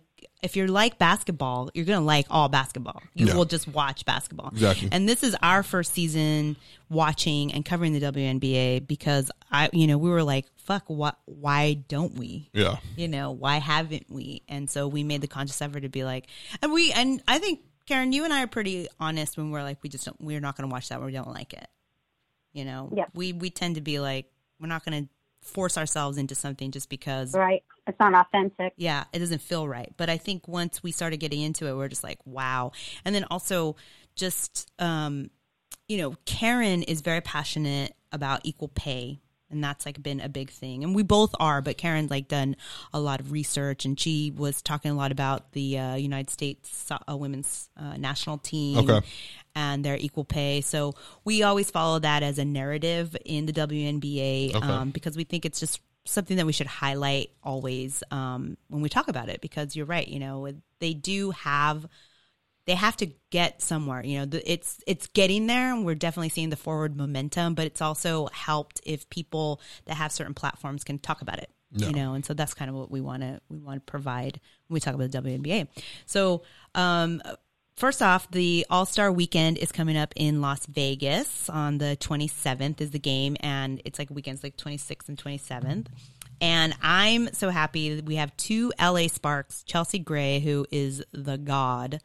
if you're like basketball, you're gonna like all basketball. You Yeah. will just watch basketball. Exactly. And this is our first season watching and covering the WNBA because I, you know, we were like, fuck, what? Why don't we? yeah you know why haven't we and so we made the conscious effort to be like and we and i think karen you and i are pretty honest when we're like we just don't we're not going to watch that when we don't like it you know Yep. we we tend to be like we're not going to force ourselves into something just because Right. It's not authentic. yeah, it doesn't feel right. But I think once we started getting into it, we're just like, wow. And then also just, um, you know, Karen is very passionate about equal pay. And that's like been a big thing. And we both are, but Karen's like done a lot of research and she was talking a lot about the uh, United States uh, women's uh, national team Okay. and their equal pay. So we always follow that as a narrative in the WNBA Okay. um, because we think it's just something that we should highlight always um, when we talk about it. Because you're right, you know, they do have they have to get somewhere. You know, the, it's it's getting there, and we're definitely seeing the forward momentum. But it's also helped if people that have certain platforms can talk about it. Yeah. You know, and so that's kind of what we want to we want to provide when we talk about the WNBA. So, um, first off, the All Star Weekend is coming up in Las Vegas on the 27th is the game, and it's like weekends like 26th and 27th. And I'm so happy that we have two LA Sparks, Chelsea Gray, who is the god,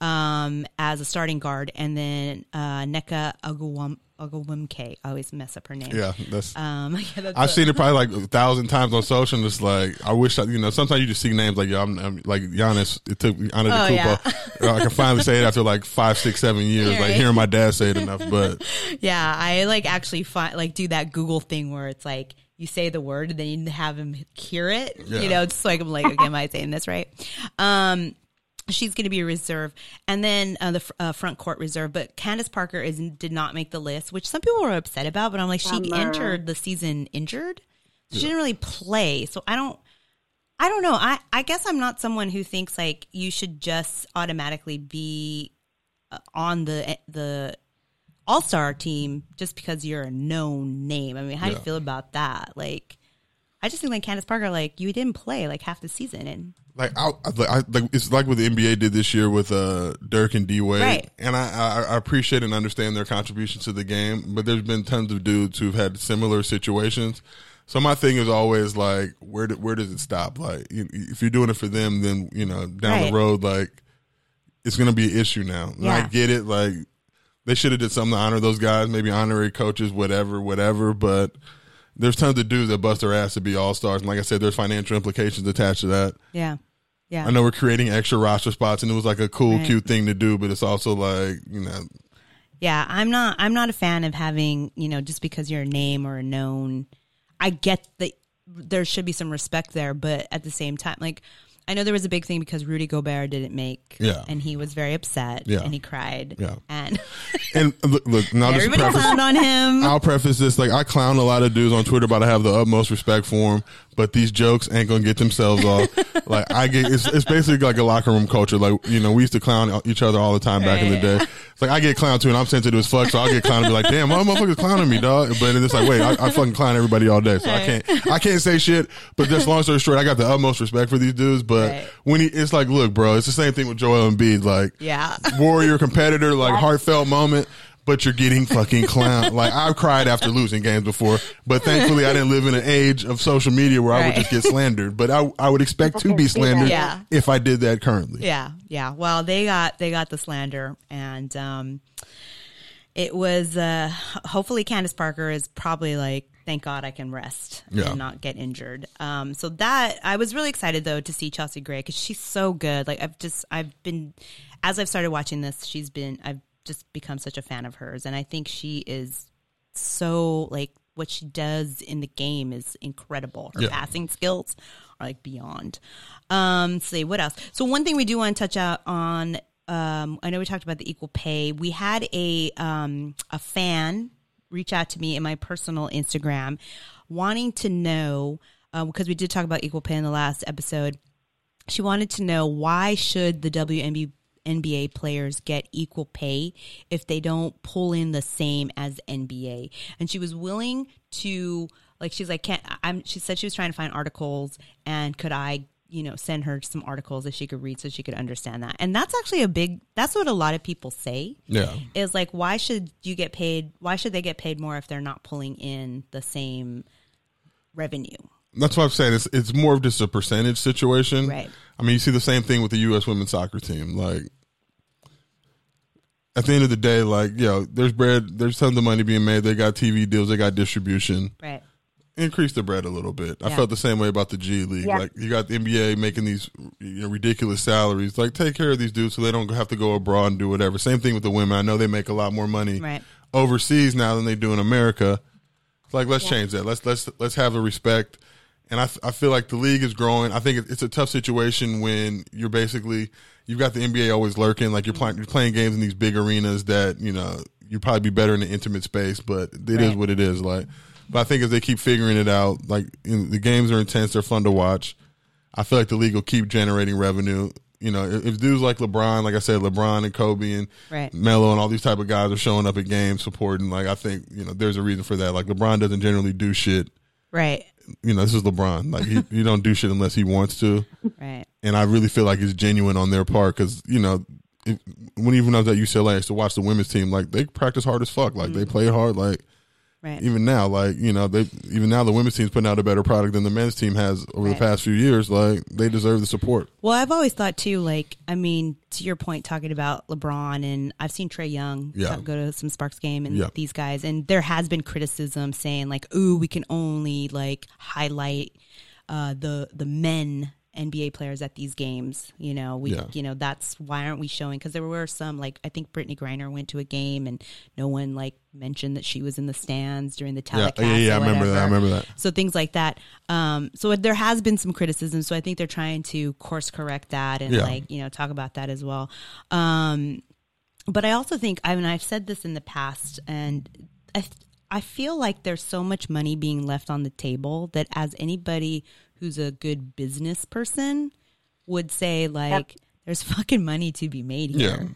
um, as a starting guard, and then uh, Nneka Agawam- Agawamke. I always mess up her name. yeah that's Um, yeah, that's I've a- seen it probably like a thousand times on social. And it's like I wish I, you know. Sometimes you just see names like, yo, I'm, I'm like Giannis. It took me Giannis Oh, Kupa. I can finally say it after like five, six, seven years. Like hearing my dad say it enough. But Yeah, I like actually find like do that Google thing where it's like you say the word and then you have him hear it. Yeah. You know, it's like I'm like, okay, am I saying this right? Um, she's going to be a reserve, and then uh, the fr- uh, front court reserve. But Candace Parker is did not make the list, which some people were upset about. But I'm like, she Bummer. entered the season injured. She didn't really play. So I don't I don't know. I I guess I'm not someone who thinks like you should just automatically be uh, on the the All Star team just because you're a known name. I mean, how do you feel about that? Like, I just think like Candace Parker, like you didn't play like half the season, and Like I, I, like, I like it's like what the NBA did this year with uh Dirk and D Wade, Right. and I, I I appreciate and understand their contribution to the game. But there's been tons of dudes who've had similar situations. So my thing is always like, where do, where does it stop? Like, you, if you're doing it for them, then you know down Right. the road, like it's gonna be an issue now. And I get it. Like they should have did something to honor those guys, maybe honorary coaches, whatever, whatever. But there's tons of dudes that bust their ass to be all stars, and like I said, there's financial implications attached to that. yeah, yeah, I know we're creating extra roster spots, and it was like a cool, Right. cute thing to do, but it's also like you know, yeah. I'm not I'm not a fan of having you know just because you're a name or a known. I get that there should be some respect there, but at the same time, like. I know there was a big thing because Rudy Gobert didn't make, Yeah. and he was very upset, Yeah. and he cried, Yeah. and and look, look now everybody preface. clowned on him. I'll preface this like I clown a lot of dudes on Twitter, but I have the utmost respect for them. But these jokes ain't gonna get themselves off. like I get, it's, it's basically like a locker room culture. Like you know, we used to clown each other all the time back in the day. It's like I get clowned too, and I'm sensitive as fuck, so I'll get clowned and be like, "Damn, why motherfuckers clowning me, dog?" But then it's like, wait, I, I fucking clown everybody all day, so I can't, I can't say shit. But just long story short, I got the utmost respect for these dudes. But Right. when he, it's like, look, bro, it's the same thing with Joel Embiid. Like, Yeah. warrior competitor, like heartfelt moment, but you're getting fucking clown. like I've cried after losing games before, but thankfully I didn't live in an age of social media where I would just get slandered. But I, I would expect to be slandered Yeah. if I did that currently. Yeah, yeah. Well, they got they got the slander, and um, it was uh, hopefully Candace Parker is probably like, thank God I can rest Yeah. and not get injured. Um, so that I was really excited though to see Chelsea Gray because she's so good. Like I've just I've been as I've started watching this, she's been I've just become such a fan of hers, and I think she is so like what she does in the game is incredible. Her Yeah. passing skills are like beyond. Um, see what else. So one thing we do want to touch out on. Um, I know we talked about the equal pay. We had a um, a fan reach out to me in my personal Instagram, wanting to know uh, because we did talk about equal pay in the last episode. She wanted to know why should the WNBA NBA players get equal pay if they don't pull in the same as NBA? And she was willing to like she's like can't I'm she said she was trying to find articles and could I you know send her some articles that she could read so she could understand that. And that's actually a big that's what a lot of people say Yeah. is like why should you get paid why should they get paid more if they're not pulling in the same revenue? That's what I'm saying. It's it's more of just a percentage situation. Right. I mean, you see the same thing with the U.S. women's soccer team. Like, at the end of the day, like, yo, there's bread, there's tons of money being made. They got TV deals, they got distribution. Right. Increase the bread a little bit. I felt the same way about the G League. Yeah. Like, you got the NBA making these you know, ridiculous salaries. Like, take care of these dudes so they don't have to go abroad and do whatever. Same thing with the women. I know they make a lot more money Right. overseas now than they do in America. It's like let's change that. Let's let's let's have a respect. And I, I feel like the league is growing. I think it's a tough situation when you're basically you've got the NBA always lurking. Like you're playing you're playing games in these big arenas that you know you'd probably be better in the intimate space, but it is Right. what it is. Like, but I think as they keep figuring it out, like you know, the games are intense. They're fun to watch. I feel like the league will keep generating revenue. You know, if, if dudes like LeBron, like I said, LeBron and Kobe and Right. Melo and all these type of guys are showing up at games supporting. Like I think you know, there's a reason for that. Like LeBron doesn't generally do shit. Right. You know, this is LeBron. Like he, he don't do shit unless he wants to. Right. And I really feel like it's genuine on their part because you know, it, when even I was at UCLA, I used to watch the women's team. Like they practice hard as fuck. Like they mm-hmm. play hard. Like Right. even now, like you know, they even now the women's team's putting out a better product than the men's team has over Right. the past few years. Like they deserve the support. Well, I've always thought too, like, I mean, to your point, talking about LeBron, and I've seen Trae Young Yeah. go to some Sparks game and Yeah. these guys, and there has been criticism saying, like, ooh, we can only like highlight uh, the the men NBA players at these games. You know, we, Yeah. you know, that's why aren't we showing? Because there were some, like, I think Brittney Griner went to a game and no one like mentioned that she was in the stands during the Yeah, telecast. yeah, yeah. I or remember that. I remember that. So things like that. Um, so there has been some criticism. So I think they're trying to course correct that and Yeah. like you know talk about that as well. Um, but I also think I mean I've said this in the past, and I I feel like there's so much money being left on the table that as anybody who's a good business person would say, like, there's fucking money to be made here." Yeah.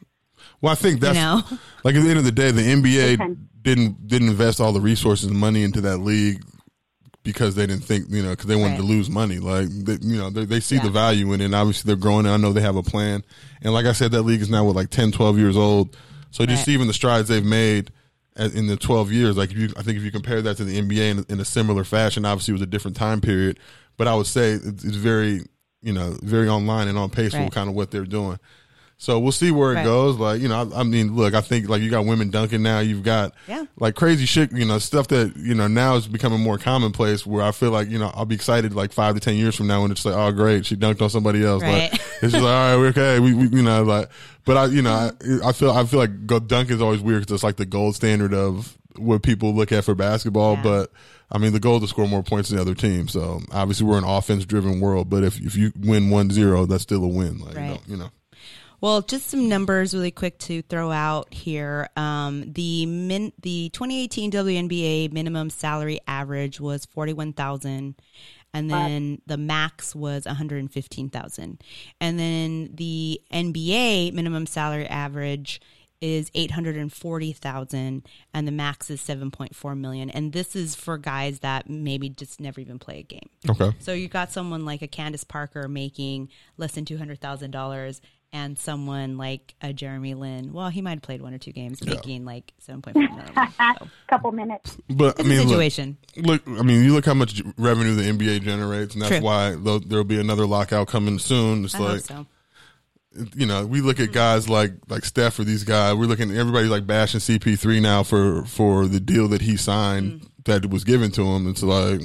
Well, I think that's know? like at the end of the day, the NBA didn't didn't invest all the resources and money into that league because they didn't think you know because they wanted to lose money. Like they, you know they, they see Yeah. the value in it. And obviously, they're growing. And I know they have a plan. And like I said, that league is now what like 10, 12 years old. So just Right. even the strides they've made in the twelve years, like if you, I think if you compare that to the NBA in, in a similar fashion, obviously it was a different time period. But I would say it's, very you know very online and on pace Right. with kind of what they're doing. So we'll see where it Right. goes. Like you know, I, I mean, look, I think like you got women dunking now. You've got Yeah. like crazy shit. You know, stuff that you know now is becoming more commonplace. Where I feel like you know I'll be excited like five to ten years from now when it's like, oh great, she dunked on somebody else. Right. Like it's just like all right, we're okay. We, we you know like, but I you know I, mm-hmm. I feel I feel like go, dunk is always weird because it's like the gold standard of what people look at for basketball. Yeah. But I mean, the goal is to score more points than the other team. So obviously we're an offense driven world. But if if you win 1-0, that's still a win. Like you Right. know, you know. Well, just some numbers really quick to throw out here. Um, the min, the 2018 WNBA minimum salary average was 41,000 and then the max was 115,000. And then the NBA minimum salary average is 840,000 and the max is 7.4 million. And this is for guys that maybe just never even play a game. Okay. So you got someone like a Candace Parker making less than two hundred thousand dollars, and someone like a Jeremy Lin. Well, he might have played one or two games, making like seven point five million. So, Couple minutes. But I mean, a look, situation. Look, I mean, you look how much revenue the NBA generates, and that's True. why there'll be another lockout coming soon. It's I hope like so. You know, we look at guys like like Steph or these guys. We're looking everybody like bashing CP3 now for for the deal that he signed Mm. that was given to him. It's like,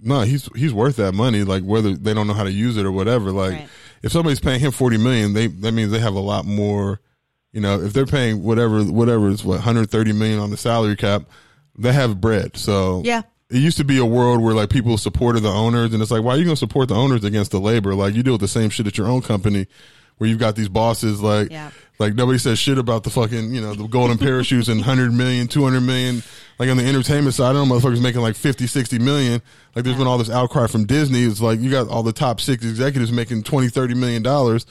no, he's he's worth that money. Like whether they don't know how to use it or whatever. Like Right. if somebody's paying him forty million, they that means they have a lot more. You know, if they're paying whatever whatever is what 130 million on the salary cap, they have bread. So Yeah. It used to be a world where like people supported the owners, and it's like, why are you going to support the owners against the labor? Like you deal with the same shit at your own company, where you've got these bosses like, Yeah. like nobody says shit about the fucking you know the golden parachutes and 100 million, 200 million. Like on the entertainment side, I don't know motherfuckers making like 50, 60 million. Like there's been all this outcry from Disney. It's like you got all the top six executives making 20, 30 million dollars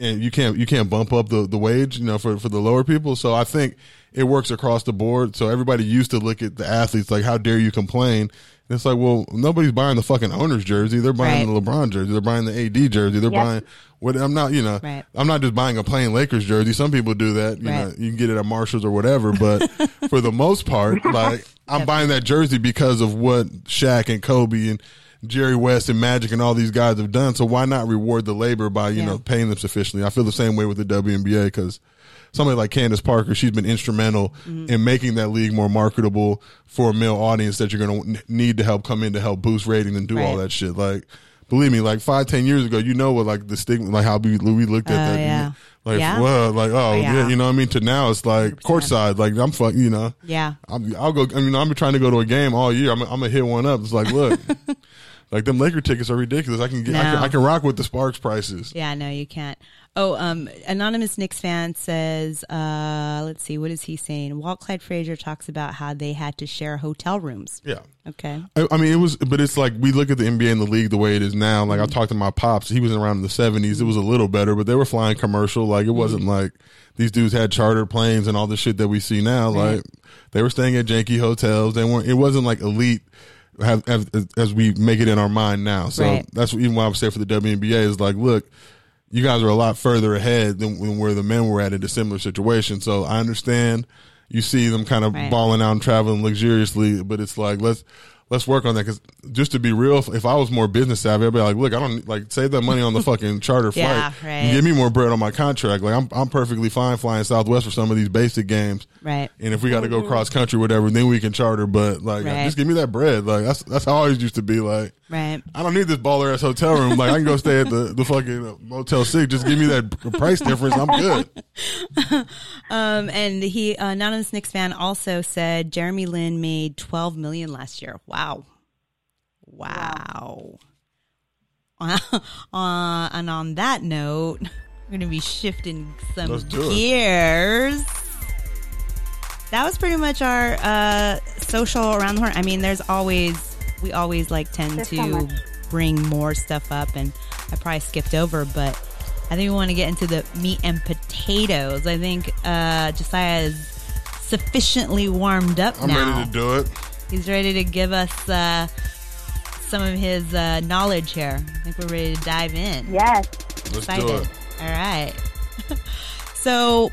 and you can't you can't bump up the, the wage you know for, for the lower people. So i think it works across the board. So everybody used to look at the athletes like how dare you complain? And it's like well nobody's buying the fucking owner's jersey. They're buying Right. the lebron jersey. They're buying the ad jersey. They're Yep. buying what i'm not you know Right. i'm not just buying a plain lakers jersey. Some people do that you know you can get it at marshalls or whatever but for the most part like i'm buying that jersey because of what Shaq and kobe and Jerry West and Magic and all these guys have done. So why not reward the labor by you Yeah. know paying them sufficiently? I feel the same way with the WNBA because somebody like Candace Parker, she's been instrumental Mm-hmm. in making that league more marketable for a male audience that you're going to need to help come in to help boost ratings and do all that shit. Like, believe me, like five, ten years ago, you know what like the stigma, like how we, we looked at Oh, that. yeah. Like, Yeah. well, like, oh, yeah. yeah. you know what I mean? To now, it's like courtside. Like, I'm fucking, you know. Yeah. I'm, I'll go. I mean, I'm trying to go to a game all year. I'm, I'm gonna hit one up. It's like, look, like them Laker tickets are ridiculous. I can get, I, can, I can rock with the Sparks prices. Yeah, no, you can't. Oh, um, anonymous Knicks fan says, uh, let's see, what is he saying? Walt Clyde Frazier talks about how they had to share hotel rooms. Yeah. Okay. I, I mean, it was, but it's like we look at the NBA and the league the way it is now. Like I talked to my pops, he was around in the seventies. It was a little better, but they were flying commercial. Like it wasn't like these dudes had chartered planes and all the shit that we see now. Like they were staying at janky hotels. They weren't. It wasn't like elite. Have, have, as we make it in our mind now, so Right. that's even what I would say for the WNBA is like, look, you guys are a lot further ahead than, than where the men were at in a similar situation. So I understand you see them kind of Right. balling out and traveling luxuriously, but it's like let's let's work on that because just to be real, if, if I was more business savvy, I'd be like, look, I don't like save that money on the fucking charter flight. Yeah, right. And give me more bread on my contract. Like I'm I'm perfectly fine flying Southwest for some of these basic games. Right. And if we got to go mm-hmm. cross country, whatever, then we can charter. But like, Right. just give me that bread. Like that's that's how I always used to be. Like, Right. I don't need this baller ass hotel room. Like I can go stay at the the fucking Motel Six. Just give me that price difference. I'm good. Um, and he, uh, anonymous Knicks fan also said Jeremy Lin made 12 million last year. Wow. Wow. uh, and on that note, we're going to be shifting some Let's it. gears. that was pretty much our uh, social around the horn. I mean, there's always we always like tend There's to so bring more stuff up, and I probably skipped over, but I think we want to get into the meat and potatoes. I think uh, Josiah is sufficiently warmed up I'm now. ready to do it. He's ready to give us uh, some of his uh, knowledge here. I think we're ready to dive in. Yes. Let's Excited. do it. All right. so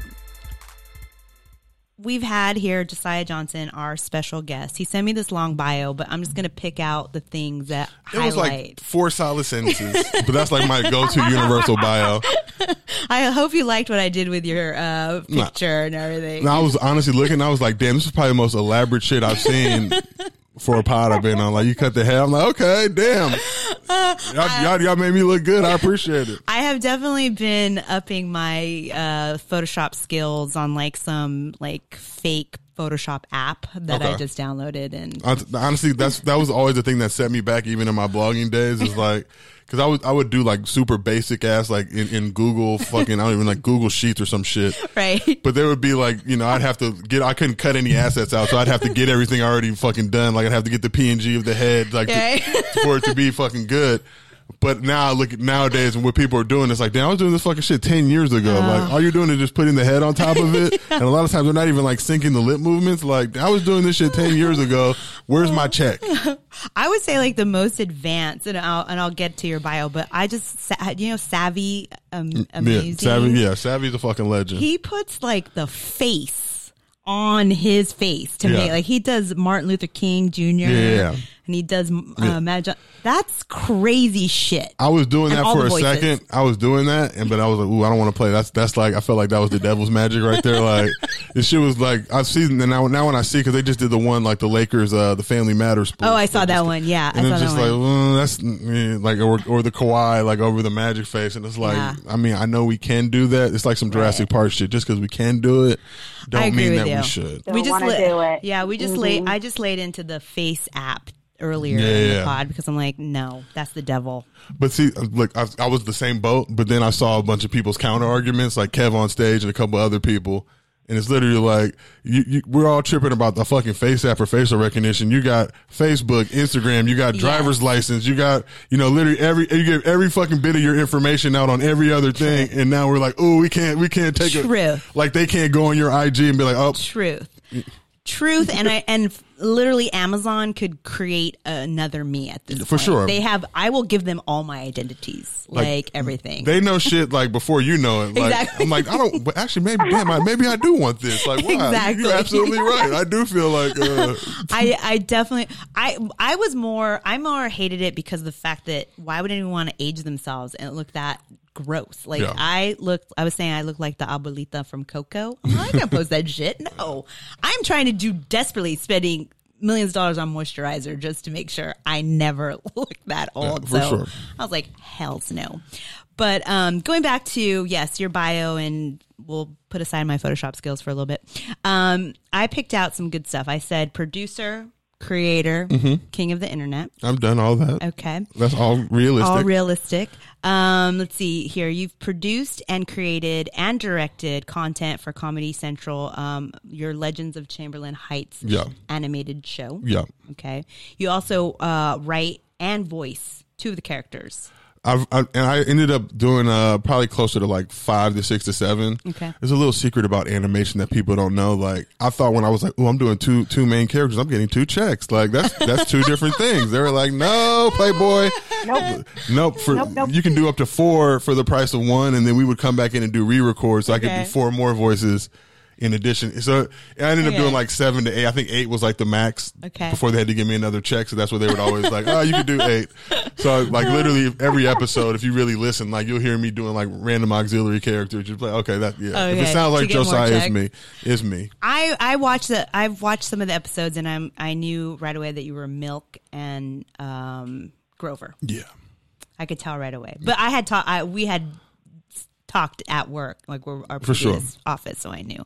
we've had here Josiah Johnson, our special guest. He sent me this long bio, but I'm just going to pick out the things that It was like four solid sentences, but that's like my go-to universal bio. I hope you liked what I did with your uh, Nah. picture and everything. I was honestly looking. I was like, "Damn, this is probably the most elaborate shit I've seen for a pod I've been on." Like, you cut the hair. I'm like, "Okay, damn, y'all, y'all, y'all made me look good. I appreciate it." I have definitely been upping my uh, Photoshop skills on like some like fake Photoshop app that I just downloaded and Honestly, that's that was always the thing that set me back, even in my blogging days. Is like because I would I would do like super basic ass like in, in Google fucking I don't even like Google Sheets or some shit. right. But there would be like, you know, I'd have to get, I couldn't cut any assets out. So I'd have to get everything already fucking done. Like I'd have to get the PNG of the head, like, to- for it to be fucking good. But now I look at nowadays and what people are doing, it's like, damn, I was doing this fucking shit 10 years ago. Like all you're doing is just putting the head on top of it. and a lot of times they're not even like syncing the lip movements. Like I was doing this shit 10 years ago. Where's my check? I would say like the most advanced, and I'll and I'll get to your bio, but I just you know savvy um, amazing. Yeah. Savvy, yeah. Savvy's a fucking legend. He puts like the face on his face to Yeah. make like he does Martin Luther King Jr. Yeah. And he does uh, Yeah. Mad John- That's crazy shit. I was doing And that for a voices. second. I was doing that, and but I was like, "Ooh, I don't want to play." That's that's like I felt like that was the devil's magic right there. Like this shit was like I've seen and now now when I see because they just did the one like the Lakers, uh, the Family Matters. Oh, I saw that one. Yeah, I And saw it's that just one. like mm, that's mm, like or or the Kawhi like over the Magic face, and it's like Yeah. I mean I know we can do that. It's like some Jurassic Park shit. Just because we can do it, don't mean that you. we should. Don't we just wanna la- do it. Yeah, we just laid. I just laid into the face app earlier Yeah, in the yeah. pod because I'm like, no, that's the devil. But see, uh, look, I, I was the same boat, but then I saw a bunch of people's counter arguments, like Kev on stage and a couple other people. And it's literally like, you, you, we're all tripping about the fucking face app or facial recognition. You got Facebook, Instagram, you got driver's Yes. license, you got, you know, literally every, you give every fucking bit of your information out on every other thing. And now we're like, oh, we can't, we can't take True. it. Like they can't go on your IG and be like, oh, Truth. Truth and I and literally Amazon could create another me at this For point. sure. They have I will give them all my identities. Like, everything. they know shit like before you know it. Like Exactly. I'm like, I don't. But actually, maybe damn, I, maybe I do want this. Like, wow, Exactly. you're absolutely right. I do feel like. Uh, I, I definitely I I was more I more hated it because of the fact that why would anyone want to age themselves and look that gross? Like Yeah. I looked I was saying I look like the abuelita from Coco. I'm not gonna post that shit. No. I'm trying to do desperately spending millions of dollars on moisturizer just to make sure I never look that old. for so sure. I was like, hell's no. But um, going back to yes, your bio, and we'll put aside my Photoshop skills for a little bit. Um, I picked out some good stuff. I said producer, creator, Mm-hmm. king of the internet. I've done all that. Okay, That's all realistic. all realistic. Um, let's see here. You've produced and created and directed content for Comedy Central. Um, your Legends of Chamberlain Heights Yeah. animated show. yeah. Okay. You also uh, write and voice two of the characters. I've, I, and I ended up doing uh probably closer to like five to six to seven. Okay. There's a little secret about animation that people don't know. Like I thought when I was like, "Oh, I'm doing two two main characters. I'm getting two checks." Like that's that's two different things. They were like, "No, Playboy, Nope. nope. For Nope, nope. you can do up to four for the price of one, and then we would come back in and do re-record, so I could do four more voices." In addition, so I ended up doing like seven to eight. I think eight was like the max Okay. before they had to give me another check. So that's what they would always like, oh, you can do eight. So like literally every episode, if you really listen, like you'll hear me doing like random auxiliary characters. You're like, okay, that yeah. If it sounds like Josiah, it's me. It's me. I I watched the I've watched some of the episodes and I'm I knew right away that you were Milk and um, Grover. Yeah. I could tell right away. But I had taught I we had talked at work, like we're our For sure. office, so I knew.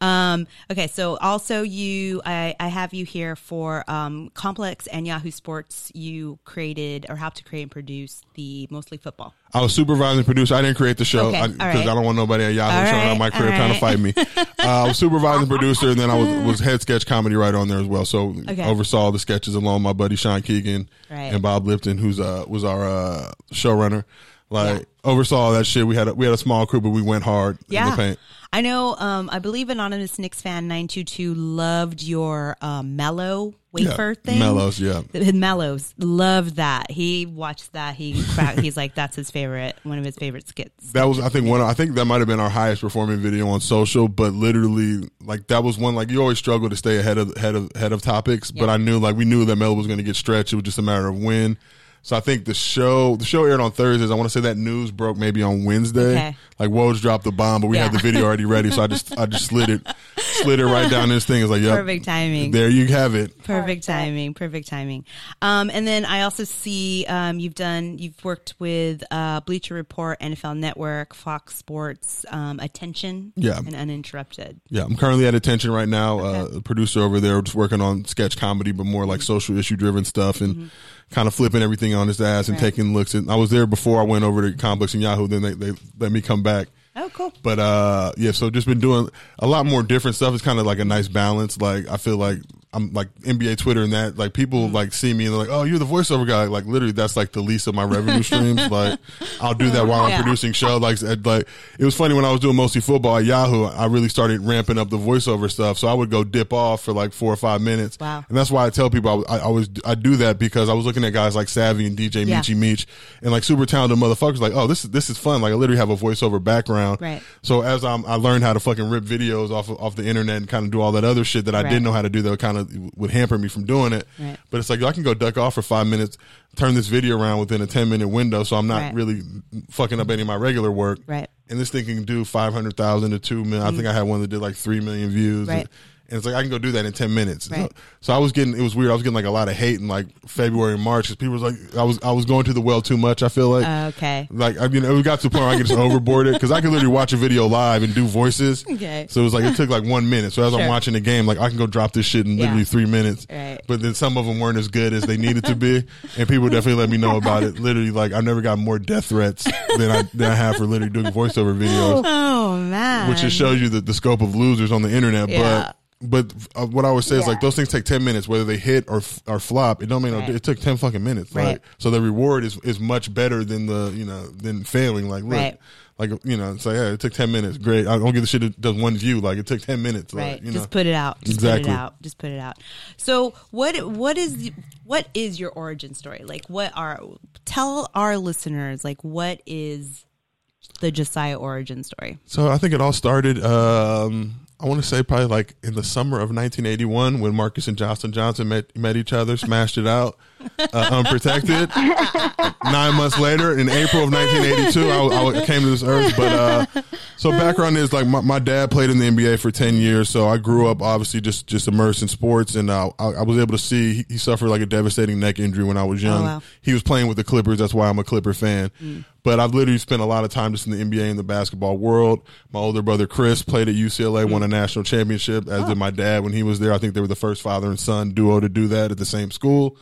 Um, okay, so also you, I, I have you here for um, Complex and Yahoo Sports. You created or helped to create and produce the mostly football. I was supervising producer. I didn't create the show because all I, right. don't want nobody at Yahoo All showing right, up my career all trying to fight me. Uh, I was supervising producer, and then I was was head sketch comedy writer on there as well. So Okay. oversaw the sketches along with my buddy Sean Keegan Right. and Bob Lipton, who's uh was our uh, showrunner. Like oversaw all that shit. We had a, we had a small crew, but we went hard in Yeah. the paint. I know. Um, I believe Anonymous Knicks fan nine two two loved your um, Melo wafer Yeah, thing. Mellows, yeah. Mellows loved that. He watched that. He cracked, he's like that's his favorite, one of his favorite skits. That was, I think, one. I think that might have been our highest performing video on social. But literally, like that was one. Like you always struggle to stay ahead of head of head of topics. But I knew, like, we knew that Mel was going to get stretched. It was just a matter of when. So I think the show, the show aired on Thursdays. I want to say that news broke maybe on Wednesday. Okay. Like Woj dropped the bomb, but we had the video already ready. So I just, I just slid it, slid it right down this thing. It's like, yep, Perfect timing. There you have it. Perfect timing. Perfect timing. Um, and then I also see um, you've done you've worked with uh, Bleacher Report, NFL Network, Fox Sports, um, Attention, Yeah. and Uninterrupted. Yeah, I'm currently at Attention right now. Uh, Okay. a producer over there, just working on sketch comedy, but more like social issue driven stuff, and kind of flipping everything on his ass and. Right. taking looks. at I was there before I went over to Complex and Yahoo. Then they, they let me come back. Oh, cool. But uh, yeah, so just been doing a lot more different stuff. It's kind of like a nice balance. Like I feel like I'm like NBA Twitter and that. Like people Mm-hmm. like see me and they're like, "Oh, you're the voiceover guy." Like literally, that's like the least of my revenue streams. Like I'll do that while I'm producing show. Like like it was funny when I was doing mostly football at Yahoo. I really started ramping up the voiceover stuff. So I would go dip off for like four or five minutes. Wow. And that's why I tell people I, I always I do that because I was looking at guys like Savvy and DJ Yeah. Michi Meech and like super talented motherfuckers. Like, oh, this is this is fun. Like I literally have a voiceover background. Right. So as I'm, I learned how to fucking rip videos off of, off the internet and kind of do all that other shit that I Right. didn't know how to do that kind of would hamper me from doing it. Right. But it's like I can go duck off for five minutes, turn this video around within a ten minute window, so I'm not Right. really fucking up any of my regular work. Right. And this thing can do five hundred thousand to two million. I think mm-hmm. I had one that did like three million views. Right. And it's like I can go do that in ten minutes. Right. So, so I was getting it was weird. I was getting like a lot of hate in like February and March because people was like I was I was going to the well too much. I feel like Uh, okay. like I mean, it got to the point where I could just overboard it because I could literally watch a video live and do voices. Okay. So it was like it took like one minute. So as I'm watching the game, like I can go drop this shit in Yeah. literally three minutes. Right. But then some of them weren't as good as they needed to be, and people definitely let me know about it. Literally, like I've never got more death threats than I than I have for literally doing voiceover videos, Oh man. which just shows you the, the scope of losers on the internet. Yeah. But. But uh, what I would say is like those things take ten minutes, whether they hit or f- or flop. It don't mean Right. it took ten fucking minutes. Right. Like so, the reward is is much better than the you know than failing. Like look, Right. like you know, it's like yeah, it took ten minutes. Great. I don't give the shit. It does one view. Like it took ten minutes. Right. Like, you Just know. put it out. Just Exactly. put it out. Just put it out. So what what is the- what is your origin story? Like what are tell our listeners like what is the Josiah origin story? So I think it all started. Um, I want to say probably like in the summer of 1981 when Marques and Johnson Johnson met met each other, smashed it out, uh, unprotected. Nine months later, in April of 1982, I, I came to this earth. But uh, so background is like my, my dad played in the NBA for 10 years, so I grew up obviously just just immersed in sports, and uh, I, I was able to see he, he suffered like a devastating neck injury when I was young. wow. He was playing with the Clippers, that's why I'm a Clipper fan. But I've literally spent a lot of time just in the NBA and the basketball world. My older brother Chris played at UCLA, won a national championship, as did my dad when he was there. I think they were the first father and son duo to do that at the same school.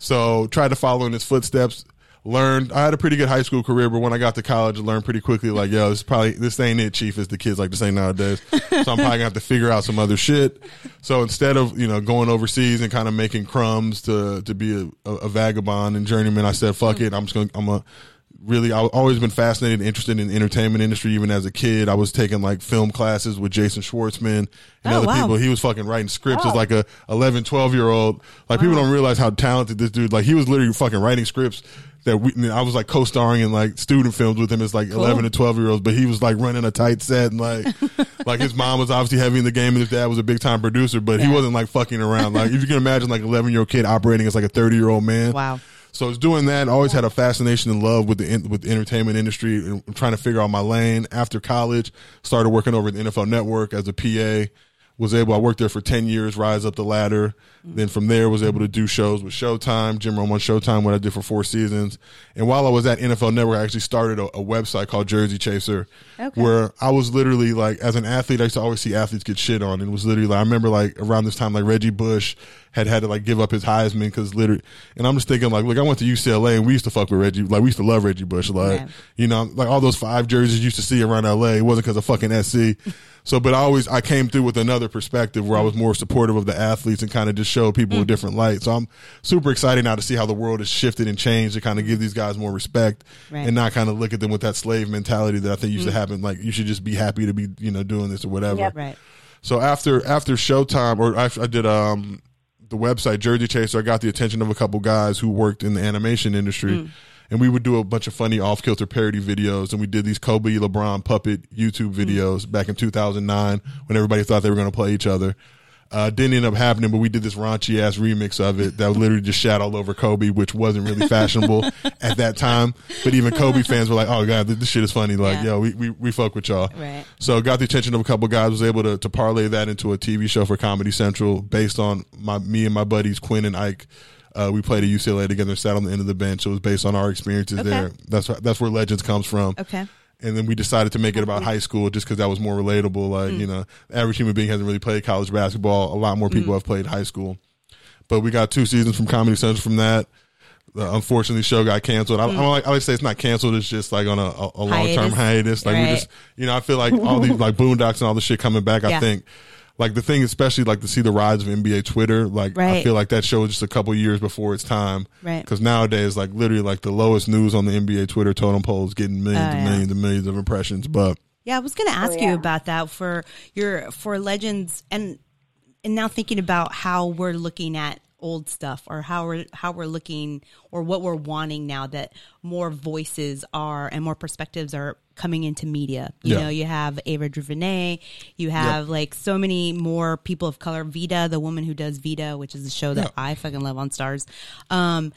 So tried to follow in his footsteps. Learned. I had a pretty good high school career, but when I got to college, I learned pretty quickly. Like, yo, this probably this ain't it, chief, as the kids like to say nowadays. So I'm probably gonna have to figure out some other shit. So instead of you know going overseas and kind of making crumbs to to be a, a, a vagabond and journeyman, I said, fuck mm. it. I'm just gonna I'm a really I've always been fascinated and interested in the entertainment industry. Even as a kid I was taking like film classes with Jason Schwartzman and Oh, other wow. people. He was fucking writing scripts as like a 11 12 year old like people don't realize how talented this dude like he was literally fucking writing scripts that we I was like co-starring in like student films with him as like 11 and 12 year olds but he was like running a tight set and like like his mom was obviously heavy in the game and his dad was a big time producer but he wasn't like fucking around. Like if you can imagine like 11 year old kid operating as like a 30 year old man Wow. So I was doing that. I always had a fascination and love with the with the entertainment industry and trying to figure out my lane. After college, started working over at the NFL Network as a PA. was able. I worked there for ten years, rise up the ladder. Mm. Then from there, was able to do shows with Showtime, Jim Rome on Showtime, what I did for four seasons. And while I was at NFL Network, I actually started a, a website called Jersey Chaser, Okay. where I was literally like, as an athlete, I used to always see athletes get shit on, and it was literally like I remember like around this time, like Reggie Bush had had to like give up his Heisman because literally, and I'm just thinking like, look, I went to UCLA and we used to fuck with Reggie, like we used to love Reggie Bush, like Right. you know, like all those five jerseys you used to see around LA. It wasn't because of fucking SC. So, but I always I came through with another perspective where I was more supportive of the athletes and kind of just show people a different light. So I'm super excited now to see how the world has shifted and changed to kind of give these guys more respect Right. and not kind of look at them with that slave mentality that I think used to happen. Like you should just be happy to be you know doing this or whatever. Right. So after after Showtime, or I, I did um the website Jersey Chaser, I got the attention of a couple guys who worked in the animation industry, mm. and we would do a bunch of funny off kilter parody videos, and we did these Kobe LeBron puppet YouTube mm. videos back in 2009 when everybody thought they were going to play each other. Uh, didn't end up happening, but we did this raunchy ass remix of it that literally just shat all over Kobe, which wasn't really fashionable at that time. But even Kobe fans were like, "Oh god, this shit is funny!" Like, Yeah. yo, we, we we fuck with y'all. Right. So got the attention of a couple guys. Was able to to parlay that into a TV show for Comedy Central based on my me and my buddies Quinn and Ike. Uh, we played at UCLA together, sat on the end of the bench. It was based on our experiences Okay. there. That's that's where Legends comes from. Okay. And then we decided to make it about high school just because that was more relatable. Like Mm. you know, the average human being hasn't really played college basketball. A lot more Mm. people have played high school. But we got two seasons from Comedy Central from that. Uh, unfortunately, the show got canceled. I, I, like, I like to say it's not canceled. It's just like on a, a, long term Mm. Hiatus. hiatus. Like we just, you know, I feel like all these like Boondocks and all this shit coming back. I think like the thing, especially like to see the rise of NBA Twitter. Like I feel like that show was just a couple years before its time. Right. Because nowadays, like literally, like the lowest news on the NBA Twitter totem pole is getting millions Oh, and yeah. millions and millions of impressions. But Yeah, I was going to ask oh, yeah. you about that for your for legends and and now thinking about how we're looking at old stuff or how we're how we're looking or what we're wanting now that more voices are and more perspectives are coming into media. You Yeah. know, you have Ava DuVernay, you have like so many more people of color. Vida, the woman who does Vida, which is a show that Yeah. I fucking love on Starz. Um,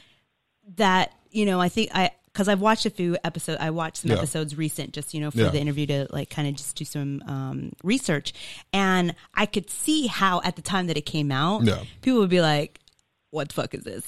that you know, I think I because I've watched a few episodes. I watched some episodes recent, just you know, for the interview to like kind of just do some um, research, and I could see how at the time that it came out, people would be like, "What the fuck is this?"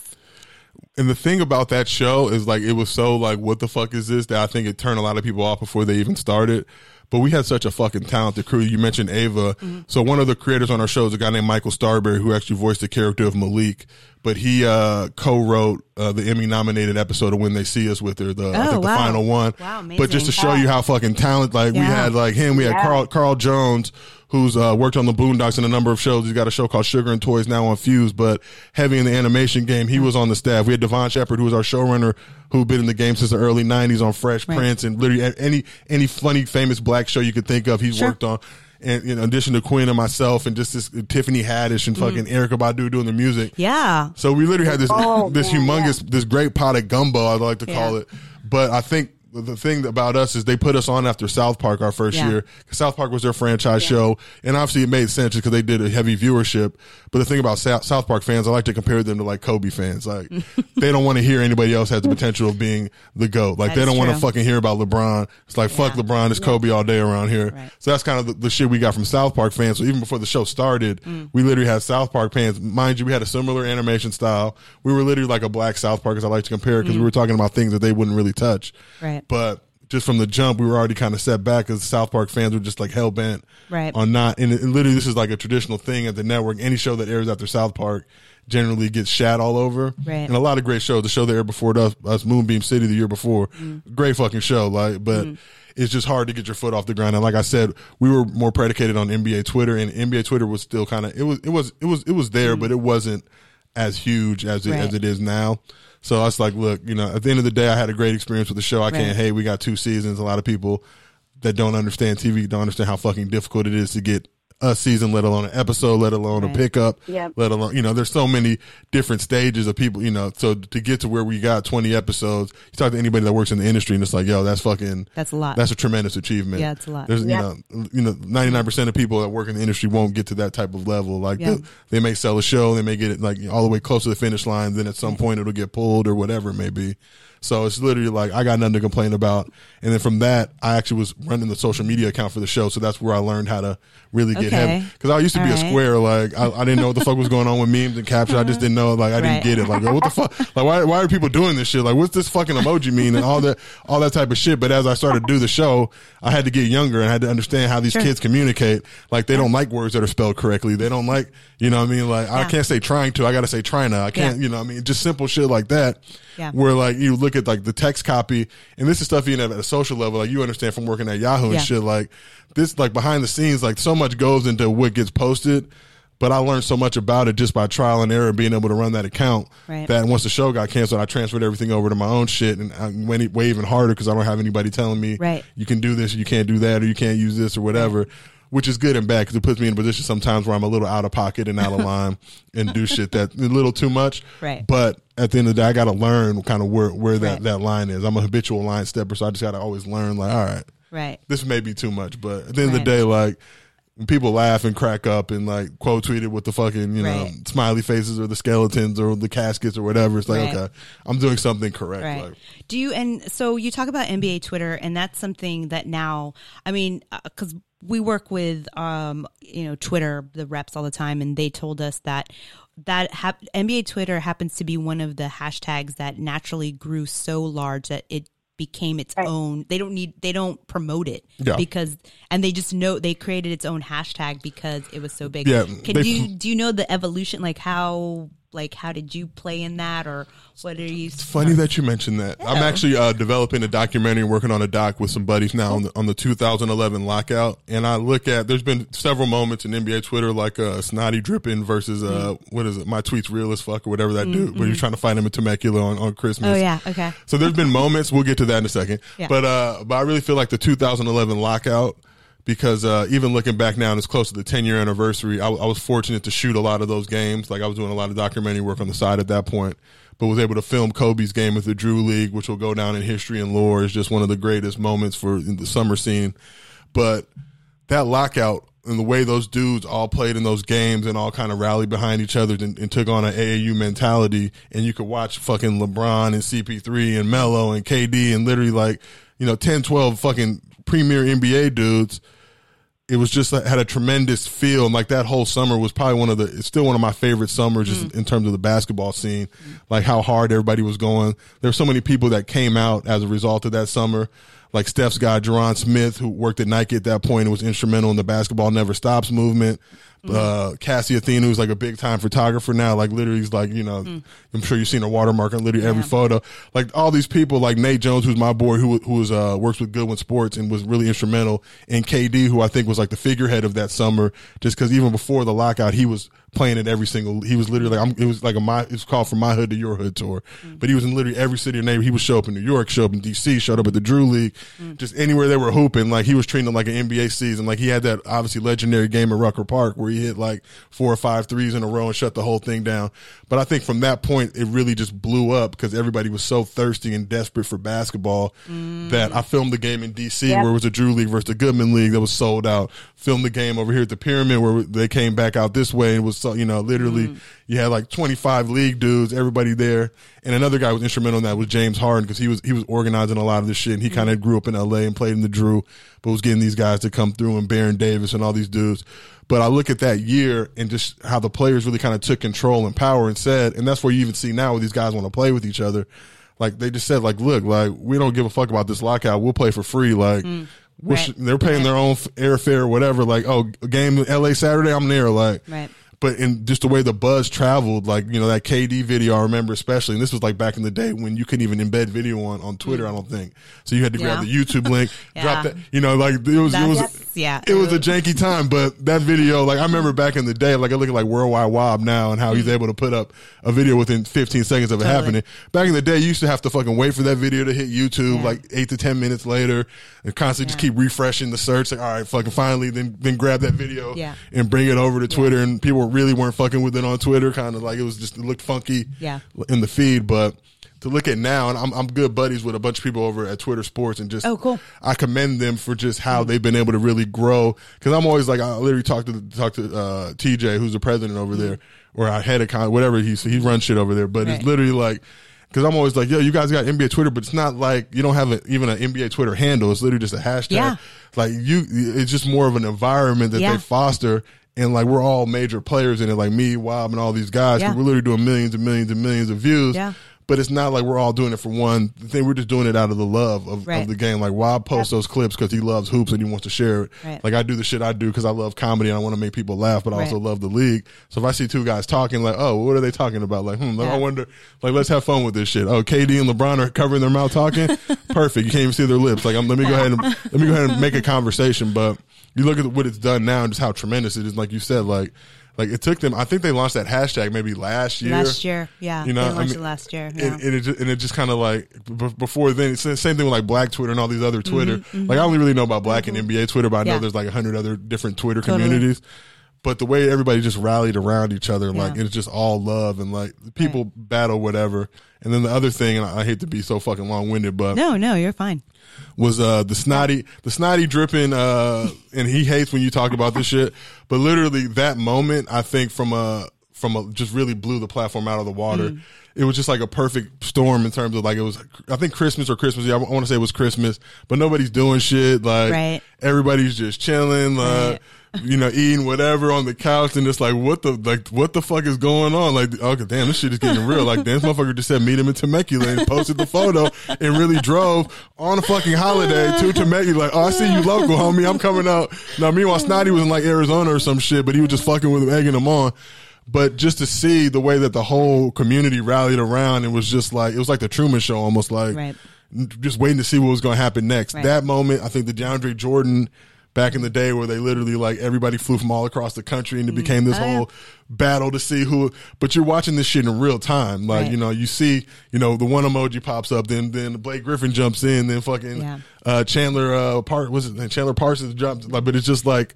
and the thing about that show is like it was so like what the fuck is this that I think it turned a lot of people off before they even started. But we had such a fucking talented crew. You mentioned Ava. Mm-hmm. So one of the creators on our show is a guy named Michael Starrbury who actually voiced the character of Malik. But he uh, co-wrote uh, the Emmy-nominated episode of When They See Us with her, the I Oh, think the final one. Wow, but just to show you how fucking talent, like we had like him, we had Yeah. Carl Carl Jones, who's uh, worked on the Boondocks in a number of shows. He's got a show called Sugar and Toys now on Fuse, but heavy in the animation game. He was on the staff. We had Devon Shepard, who was our showrunner, who'd been in the game since the early '90s on Fresh Right. Prince and literally any any funny famous black show you could think of. He's Sure. worked on. And in addition to Quinn and myself, and just this Tiffany Haddish and mm. fucking Erykah Badu doing the music. Yeah, So we literally had this Oh, this man, humongous this great pot of gumbo I like to call Yeah. it. But I think the thing about us is they put us on after South Park our first Yeah. year. South Park was their franchise show, and obviously it made sense because they did a heavy viewership. But the thing about South, South Park fans, I like to compare them to like Kobe fans. Like they don't want to hear anybody else has the potential of being the goat. Like That they don't want to fucking hear about LeBron. It's like fuck LeBron, it's Kobe all day around here. Right. So that's kind of the, the shit we got from South Park fans. So even before the show started, Mm. we literally had South Park fans. Mind you, we had a similar animation style. We were literally like a black South Park, as I like to compare, because we were talking about things that they wouldn't really touch. Mm. Right. But just from the jump, we were already kind of set back because South Park fans were just like hell bent Right. on not. And, it- and literally, this is like a traditional thing at the network. Any show that airs after South Park generally gets shat all over. Right. And a lot of great shows. The show that aired before us, us Moonbeam City the year before, mm. great fucking show. Like, but mm-hmm. it's just hard to get your foot off the ground. And like I said, we were more predicated on NBA Twitter, and NBA Twitter was still kind of it was it was it was it was there, mm-hmm. but it wasn't as huge as it Right. as it is now. So I was like, look, you know, at the end of the day, I had a great experience with the show. I Right. can't hate. We got two seasons. A lot of people that don't understand TV don't understand how fucking difficult it is to get a season, let alone an episode, let alone Right. a pickup, Yep. let alone, you know, there's so many different stages of people, you know, so to get to where we got 20 episodes, you talk to anybody that works in the industry and it's like, yo, that's fucking, That's a lot. That's a tremendous achievement. Yeah, it's a lot. There's, Yep. you know, you know, 99% of people that work in the industry won't get to that type of level. Like Yeah. they, they may sell a show, they may get it like all the way close to the finish line. Then at some mm-hmm. point it'll get pulled or whatever it may be. So it's literally like I got nothing to complain about. And then from that, I actually was running the social media account for the show, so that's where I learned how to really get Okay. heavy. Because I used to be All a square, like I, I didn't know what the fuck was going on with memes and captions. I just didn't know, like I didn't Right. get it. Like what the fuck? Like why why are people doing this shit? Like what's this fucking emoji mean and all that all that type of shit. But as I started to do the show, I had to get younger and I had to understand how these Sure. kids communicate. Like they don't like words that are spelled correctly. They don't like you know what I mean. Like I can't say trying to. I got to say trying to. I can't Yeah. you know what I mean. Just simple shit like that. Yeah. Where like you look at like the text copy, and this is stuff even at a social level, like you understand from working at Yahoo and Yeah. shit. Like this, like behind the scenes, like so much goes into what gets posted. But I learned so much about it just by trial and error, being able to run that account. Right. That once the show got canceled, I transferred everything over to my own shit, and I went way even harder because I don't have anybody telling me, Right. you can do this, or you can't do that, or you can't use this or whatever. Which is good and bad because it puts me in a position sometimes where I'm a little out of pocket and out of line and do shit that a little too much. Right. But at the end of the day, I got to learn kind of where where that Right. that line is. I'm a habitual line stepper, so I just got to always learn. Like, all right, Right. this may be too much, but at the end of the day, like when people laugh and crack up and like quote tweet it with the fucking you know Right. smiley faces or the skeletons or the caskets or whatever, it's like Right. okay, I'm doing something correct. Right. Like, Do you and so you talk about NBA Twitter and that's something that now I mean cuz we work with um you know Twitter the reps all the time and they told us that that hap- NBA Twitter happens to be one of the hashtags that naturally grew so large that it became its Right. own they don't need they don't promote it Yeah. because and they just know they created its own hashtag because it was so big Yeah, can they- you do you know the evolution like how like how did you play in that or what are you It's Funny that you mentioned that. I'm actually uh, developing a documentary, and working on a doc with some buddies now on the, on the 2011 lockout. And I look at there's been several moments in NBA Twitter like uh, Snotty dripping versus uh, Mm-hmm. what is it? My tweets real as fuck or whatever that dude. Where you're trying to find him in Temecula on, on Christmas. oh yeah okay So there's been moments. We'll get to that in a second. Yeah. But uh, but I really feel like the 2011 lockout because uh, even looking back now, and it's close to the 10 year anniversary. I, I was fortunate to shoot a lot of those games. Like I was doing a lot of documentary work on the side at that point, but was able to film Kobe's game with the Drew League, which will go down in history and lore as just one of the greatest moments for the summer scene. But that lockout and the way those dudes all played in those games and all kind of rallied behind each other and, and took on an AAU mentality. And you could watch fucking LeBron and CP3 and Melo and KD and literally like, you know, 10, 12 fucking premier NBA dudes. It was just had a tremendous feel. And like that whole summer was probably one of the, it's still one of my favorite summers just mm. in terms of the basketball scene, like how hard everybody was going. There were so many people that came out as a result of that summer like Steph's guy, Jeron Smith, who worked at Nike at that point and was instrumental in the basketball never stops movement. Uh, Cassy Athena, who's like a big time photographer now, like literally he's like, you know, I'm sure you've seen her watermark on literally every photo. Like all these people, like Nate Jones, who's my boy, who, who was, uh, works with Goodwin Sports and was really instrumental and KD, who I think was like the figurehead of that summer, just cause even before the lockout, he was playing at every single, he was literally like, I'm, it was like a my, it was called from my hood to your hood tour, but he was in literally every city or neighbor. He would show up in New York, show up in DC, showed up at the Drew League, just anywhere they were hooping. Like he was treating it like an NBA season. Like he had that obviously legendary game at Rucker Park where he hit like four or five threes in a row and shut the whole thing down. But I think from that point, it really just blew up because everybody was so thirsty and desperate for basketball mm. that I filmed the game in DC Yep. where it was a Drew League versus the Goodman League that was sold out. Filmed the game over here at the Pyramid where they came back out this way and was so, you know, literally mm. you had like 25 league dudes, everybody there. And another guy was instrumental in that was James Harden because he was, he was organizing a lot of this shit and he mm. kind of grew up in LA and played in the Drew, but was getting these guys to come through and Baron Davis and all these dudes. But I look at that year and just how the players really kind of took control and power and said, and that's where you even see now where these guys want to play with each other. Like they just said, like, look, like we don't give a fuck about this lockout. We'll play for free. Like we're sh- they're paying their own f- airfare or whatever. Like, oh, game in LA Saturday, I'm there. Like, Right. but in just the way the buzz traveled, like you know that KD video, I remember especially, and this was like back in the day when you couldn't even embed video on on Twitter. I don't think so. You had to grab Mm. Yeah. the YouTube link, Yeah. drop that. You know, like it was it was. That's- yeah. It was a janky time, but that video, like I remember back in the day, like I look at like Worldwide Wob now and how he's able to put up a video within 15 seconds of it Mm. Totally. happening. Back in the day, you used to have to fucking wait for that video to hit YouTube Yeah. like eight to 10 minutes later and constantly just keep refreshing the search. Like, all right, fucking finally, then, then grab that video Yeah. and bring it over to Twitter. And people really weren't fucking with it on Twitter. Kind of like it was just, it looked funky Yeah. in the feed. But to look at now, and I'm, I'm good buddies with a bunch of people over at Twitter Sports and just, Oh, cool. I commend them for just how they've been able to really grow. Cause I'm always like, I literally talk to, talk to, uh, TJ, who's the president over there, or our head of con, whatever he's, he runs shit over there. But Right. it's literally like, because I'm always like, yo, you guys got NBA Twitter, but it's not like you don't have a, even an NBA Twitter handle. It's literally just a hashtag. Yeah. Like you, it's just more of an environment that Yeah. they foster. And like we're all major players in it, like me, Wob, and all these guys. Yeah. We're literally doing millions and millions and millions of views. Yeah. But it's not like we're all doing it for one thing. We're just doing it out of the love of, Right. of the game. Like Wob posts those clips because he loves hoops and he wants to share it. Right. Like I do the shit I do because I love comedy and I want to make people laugh, but I also love the league. So if I see two guys talking, like, oh, what are they talking about? Like, hmm, Yeah. I wonder. Like, let's have fun with this shit. Oh, KD and LeBron are covering their mouth talking. Perfect. You can't even see their lips. Like, I'm, let me go ahead and let me go ahead and make a conversation. But you look at what it's done now and just how tremendous it is. Like you said, like. Like it took them. I think they launched that hashtag maybe last year. Last year, yeah, You know, they I mean, it last year. Yeah. and, and it just, and it just kind of like b- before then. It's the same thing with like Black Twitter and all these other Twitter. Like I only really know about Black and NBA Twitter, but I know Mm-hmm. Yeah. there's like a hundred other different Twitter Totally. communities. But the way everybody just rallied around each other, like Yeah. it's just all love and like people battle whatever. And then the other thing, and I, I hate to be so fucking long winded, but no, no, you're fine. was uh the snotty the snotty dripping uh and he hates when you talk about this shit but literally that moment i think from a from a just really blew the platform out of the water Mm. it was just like a perfect storm in terms of like it was i think christmas or christmas yeah, i want to say it was christmas but nobody's doing shit like Right. everybody's just chilling like you know eating whatever on the couch and it's like what the like what the fuck is going on like okay damn this shit is getting real like this motherfucker just said meet him in Temecula and posted the photo and really drove on a fucking holiday to Temecula like oh I see you local homie I'm coming out now meanwhile Snotty was in like Arizona or some shit but he was just fucking with him egging him on but just to see the way that the whole community rallied around it was just like it was like the Truman Show almost like Right. just waiting to see what was going to happen next. Right. That moment, I think the DeAndre Jordan back in the day where they literally like everybody flew from all across the country and it became this Oh, yeah. whole battle to see who but you're watching this shit in real time like Right. you know you see you know the one emoji pops up then then Blake Griffin jumps in then fucking Yeah. uh Chandler uh part was it Chandler Parsons jumps like but it's just like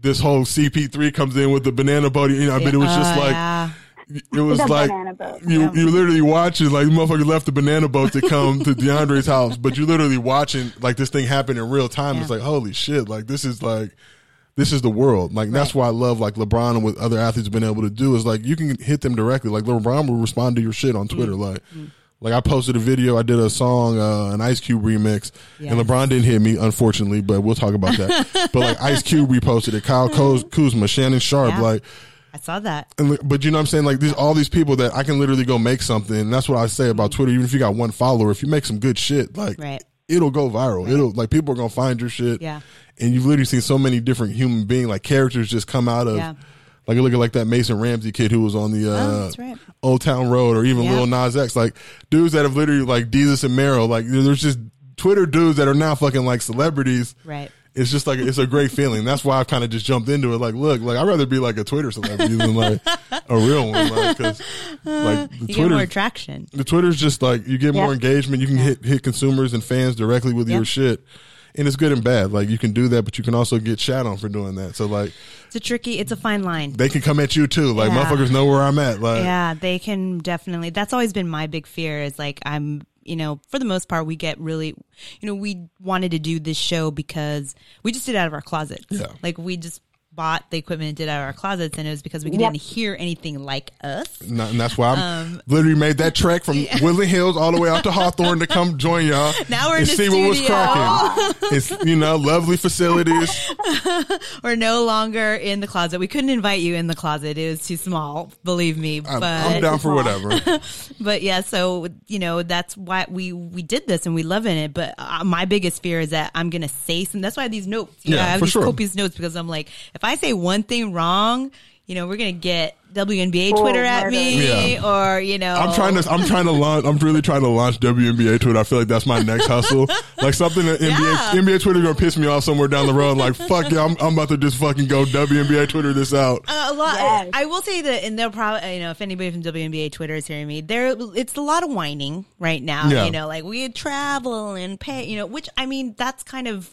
this whole CP3 comes in with the banana boat you know I but it was just Oh, like yeah. It was The like you Yeah. you literally watching like motherfucker left the banana boat to come to DeAndre's house, but you're literally watching like this thing happen in real time. It's like holy shit, like this is like this is the world. Like that's why I love like LeBron and what other athletes have been able to do is like you can hit them directly. Like LeBron will respond to your shit on Twitter. Mm. Like like I posted a video, I did a song, uh, an Ice Cube remix, and LeBron didn't hit me, unfortunately, but we'll talk about that. but like Ice Cube reposted it, Kyle Kuz- Kuzma, Shannon Sharpe, Yeah. like I saw that. and, but you know what I'm saying? Like these, all these people that I can literally go make something. And that's what I say about Twitter. Even if you got one follower, if you make some good shit, like Right. it'll go viral. It'll like people are gonna find your shit. Yeah. And you've literally seen so many different human being like characters just come out of. Yeah. Like look at like that Mason Ramsey kid who was on the uh, Oh, right. Old Town Road, or even Yeah. Lil Nas X, like dudes that have literally like Jesus and Meryl. Like there's just Twitter dudes that are now fucking like celebrities Right. It's just like it's a great feeling. That's why I've kind of just jumped into it. Like, look, like I'd rather be like a Twitter celebrity than like a real one, like because like the You get more Twitter, traction. the Twitter's just like you get more engagement. You can hit hit consumers and fans directly with Yeah. your shit, and it's good and bad. Like you can do that, but you can also get shat on for doing that. So like It's a tricky. It's a fine line. they can come at you too. Like Yeah. motherfuckers know where I'm at. Like yeah, they can definitely. That's always been my big fear. Is like I'm, you know, for the most part, we get really, you know, we wanted to do this show because we just did it out of our closet. Yeah. like we just bought the equipment and did out of our closets, and it was because we Yep. didn't hear anything like us. And and that's why I'm Um, literally made that trek from Woodland Hills all the way out to Hawthorne to come join y'all. Now we're in and the see what was studio. cracking. It's you know lovely facilities. We're no longer in the closet. We couldn't invite you in the closet. It was too small. Believe me. I'm, but I'm down for whatever. but yeah, so you know that's why we we did this and we love in it. But uh, my biggest fear is that I'm gonna say some. That's why I have these notes. You know, Yeah, I have for these sure. copious notes because I'm like, if I say one thing wrong, you know, we're gonna get WNBA Twitter at me, Yeah. or you know, I'm trying to. I'm trying to launch. I'm really trying to launch WNBA Twitter. I feel like that's my next hustle. Like something that NBA Yeah. NBA Twitter gonna piss me off somewhere down the road. Like fuck yeah, I'm, I'm about to just fucking go WNBA Twitter this out. Uh, a lot. Yes. I will say that, and they'll probably, you know, if anybody from WNBA Twitter is hearing me, there, it's a lot of whining right now. Yeah. You know, like we travel and pay, you know, which I mean, that's kind of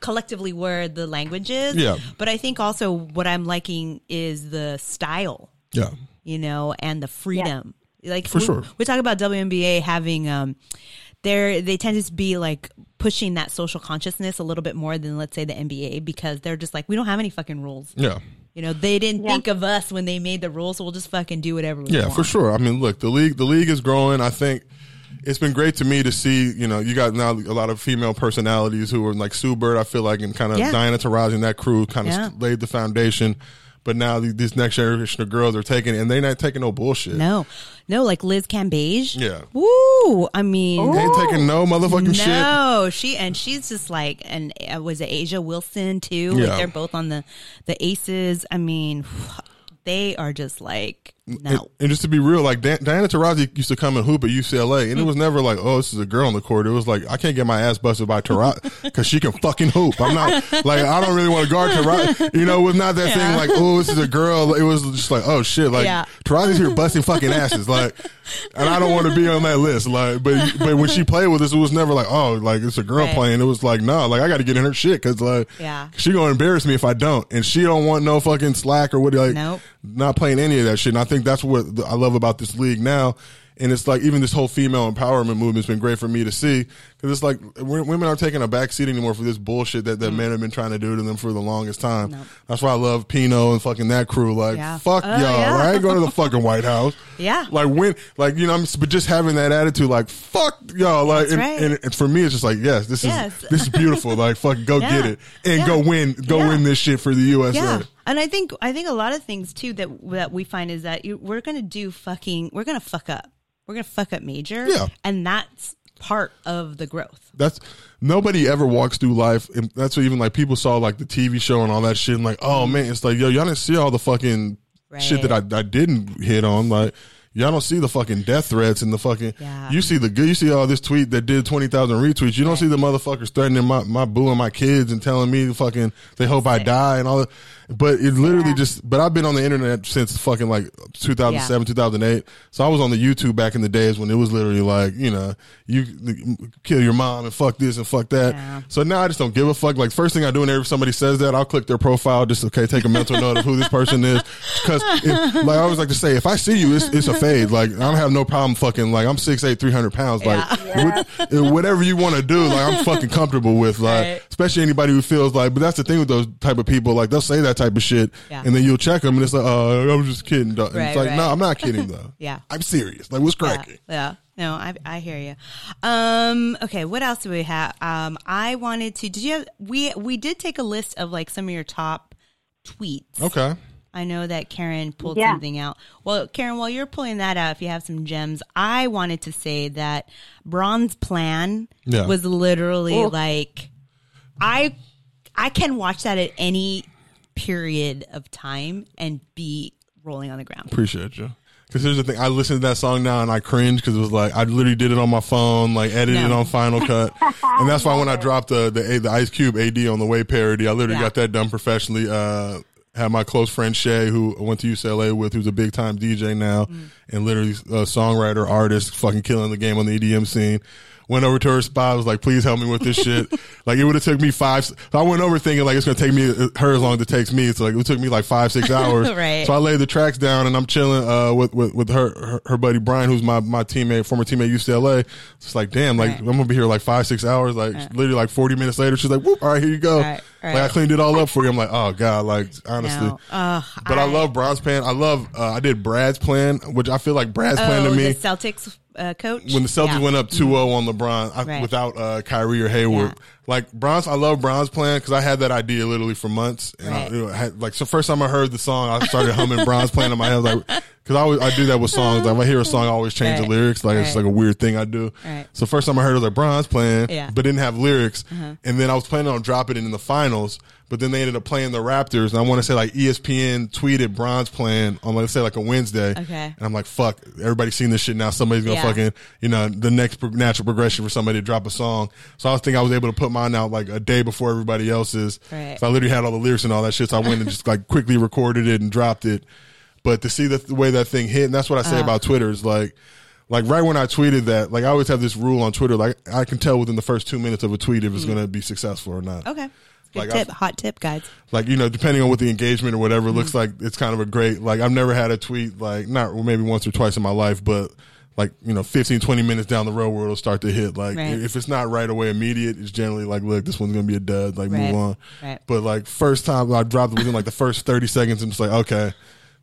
collectively where the language is. Yeah. But I think also what I'm liking is the style, Yeah, you know, and the freedom. Like For we, sure. we talk about WNBA having um they're they tend to be like pushing that social consciousness a little bit more than let's say the NBA because they're just like we don't have any fucking rules. yeah. You know, they didn't Yeah. think of us when they made the rules, so we'll just fucking do whatever we Yeah, want. for sure. I mean, look, the league the league is growing. I think it's been great to me to see. You know, you got now a lot of female personalities who are like Sue Bird. I feel like and kind of Yeah. Diana Taurasi and that crew kind of Yeah. laid the foundation. But now these next generation of girls are taking, and they're not taking no bullshit. No, no, like Liz Cambage. Yeah. Woo! I mean, They ain't taking no motherfucking shit. no, she and she's just like, and uh, was it A'ja Wilson too? Yeah. Like they're both on the the Aces. I mean, they are just like no. and just to be real, like Dan, Diana Taurasi used to come and hoop at UCLA, and it was never like, oh, this is a girl on the court. It was like, I can't get my ass busted by Taurasi because she can fucking hoop. I'm not like, I don't really want to guard Taurasi. You know, it was not that Yeah. thing like, oh, this is a girl. It was just like, oh shit, like Yeah. Taurasi's here busting fucking asses, like, and I don't want to be on that list. Like, but but when she played with us, it was never like, oh, like it's a girl Right. playing. It was like, no, like I got to get in her shit because like, Yeah. she gonna embarrass me if I don't, and she don't want no fucking slack or what like Nope. not playing any of that shit. And I think that's what I love about this league now. And it's like even this whole female empowerment movement's been great for me to see because it's like women aren't taking a back seat anymore for this bullshit that, that Mm. men have been trying to do to them for the longest time. That's why I love Pinoe and fucking that crew. Like Yeah. fuck Oh, y'all. yeah. I ain't going to the fucking White House. Yeah. Like when, like you know, I'm but just having that attitude, like fuck y'all. Like and, right. and, and for me, it's just like yes, this Yes. is this is beautiful. like fucking go Yeah. get it and go win, go win this shit for the USA. Yeah, and I think I think a lot of things too that that we find is that you, we're gonna do fucking we're gonna fuck up we're gonna fuck up major Yeah. and that's part of the growth. that's nobody ever walks through life and that's what even like people saw like the TV show and all that shit and like oh man it's like yo y'all didn't see all the fucking shit that I, I didn't hit on like y'all don't see the fucking death threats and the fucking Yeah. you see the good you see all this tweet that did 20,000 retweets you don't see the motherfuckers threatening my my boo and my kids and telling me to fucking they hope I die and all that but it literally Yeah. just but I've been on the internet since fucking like 2007 2008 so I was on the YouTube back in the days when it was literally like you know you kill your mom and fuck this and fuck that Yeah. so now I just don't give a fuck. Like first thing I do whenever somebody says that, I'll click their profile just okay, take a mental note of who this person is. Because like I always like to say, if I see you, it's, it's a fade. Like I don't have no problem fucking like I'm six eight, three hundred pounds. Like Yeah. what- whatever you want to do, like I'm fucking comfortable with. Like Right. especially anybody who feels like. But that's the thing with those type of people. Like they'll say that type of shit, Yeah. and then you'll check them, and it's like, oh, I was just kidding. And Right, it's like, right. no, I'm not kidding though. Yeah. I'm serious. Like what's Yeah, cracking? yeah. No, I I hear you. Um, okay, what else do we have? Um, I wanted to. Did you have? We we did take a list of like some of your top tweets. Okay. I know that Karen pulled Yeah. something out. Well, Karen, while you're pulling that out, if you have some gems, I wanted to say that Bron's Plan Yeah. was literally Oh. like I I can watch that at any period of time and be rolling on the ground. Appreciate you. Because here's the thing, I listen to that song now and I cringe because it was like I literally did it on my phone, like edited it on Final Cut, and that's why when I dropped the the, the Ice Cube AD on the way parody, I literally Yeah. got that done professionally. Uh, had my close friend Shay, who I went to UCLA with, who's a big time DJ now, Mm. and literally a songwriter, artist, fucking killing the game on the EDM scene. Went over to her spot, was like, "Please help me with this shit." like it would have took me five. So I went over thinking like it's gonna take me her as long as it takes me. So like it took me like five six hours. Right. So I laid the tracks down and I'm chilling uh, with with with her, her her buddy Brian, who's my my teammate, former teammate UCLA. It's like, damn, like Right. I'm gonna be here like five six hours. Like literally like 40 minutes later, she's like, whoop, all right, here you go. Right. Like I cleaned it all up for you. I'm like, oh god, like honestly. No. Ugh, But I, love Bron's Plan. I love. Uh, I did Brad's plan, which I feel like Brad's plan oh, to me the Celtics uh, coach when the Celtics Yeah. went up 2-0 on LeBron I, Right. without uh, Kyrie or Hayward. Yeah. Like Bron's, I love Bron's plan because I had that idea literally for months. And I, Right. you know, I had, like, so first time I heard the song, I started humming Bron's plan in my head. Like, because I always I do that with songs. Like, if I hear a song, I always change Right. the lyrics. Like it's Right. like a weird thing I do. Right. So first time I heard it was like Bronze playing, Yeah. Uh-huh. but didn't have lyrics. And then I was planning on dropping it in the finals. But then they ended up playing the Raptors, and I want to say like ESPN tweeted Bronze playing on let's say like a Wednesday, Okay. and I'm like, fuck, everybody's seen this shit now. Somebody's gonna Yeah. fucking, you know, the next pro- natural progression for somebody to drop a song. So I was thinking I was able to put mine out like a day before everybody else's. Right. So I literally had all the lyrics and all that shit. So I went and just like quickly recorded it and dropped it. But to see the, the way that thing hit, and that's what I say Uh. about Twitter is like, like right when I tweeted that, like I always have this rule on Twitter, like I can tell within the first two minutes of a tweet if it's going to be successful or not. Mm. Okay. Good Like, tip, I've- hot tip, guys. Like you know, depending on what the engagement or whatever Mm-hmm. looks like, it's kind of a great. Like I've never had a tweet like not well, maybe once or twice in my life, but like you know 15 20 minutes down the road where it'll start to hit like Right. if it's not right away immediate it's generally like look this one's gonna be a dud like Right. move on Right. but like first time i dropped it within like the first 30 seconds i'm just like okay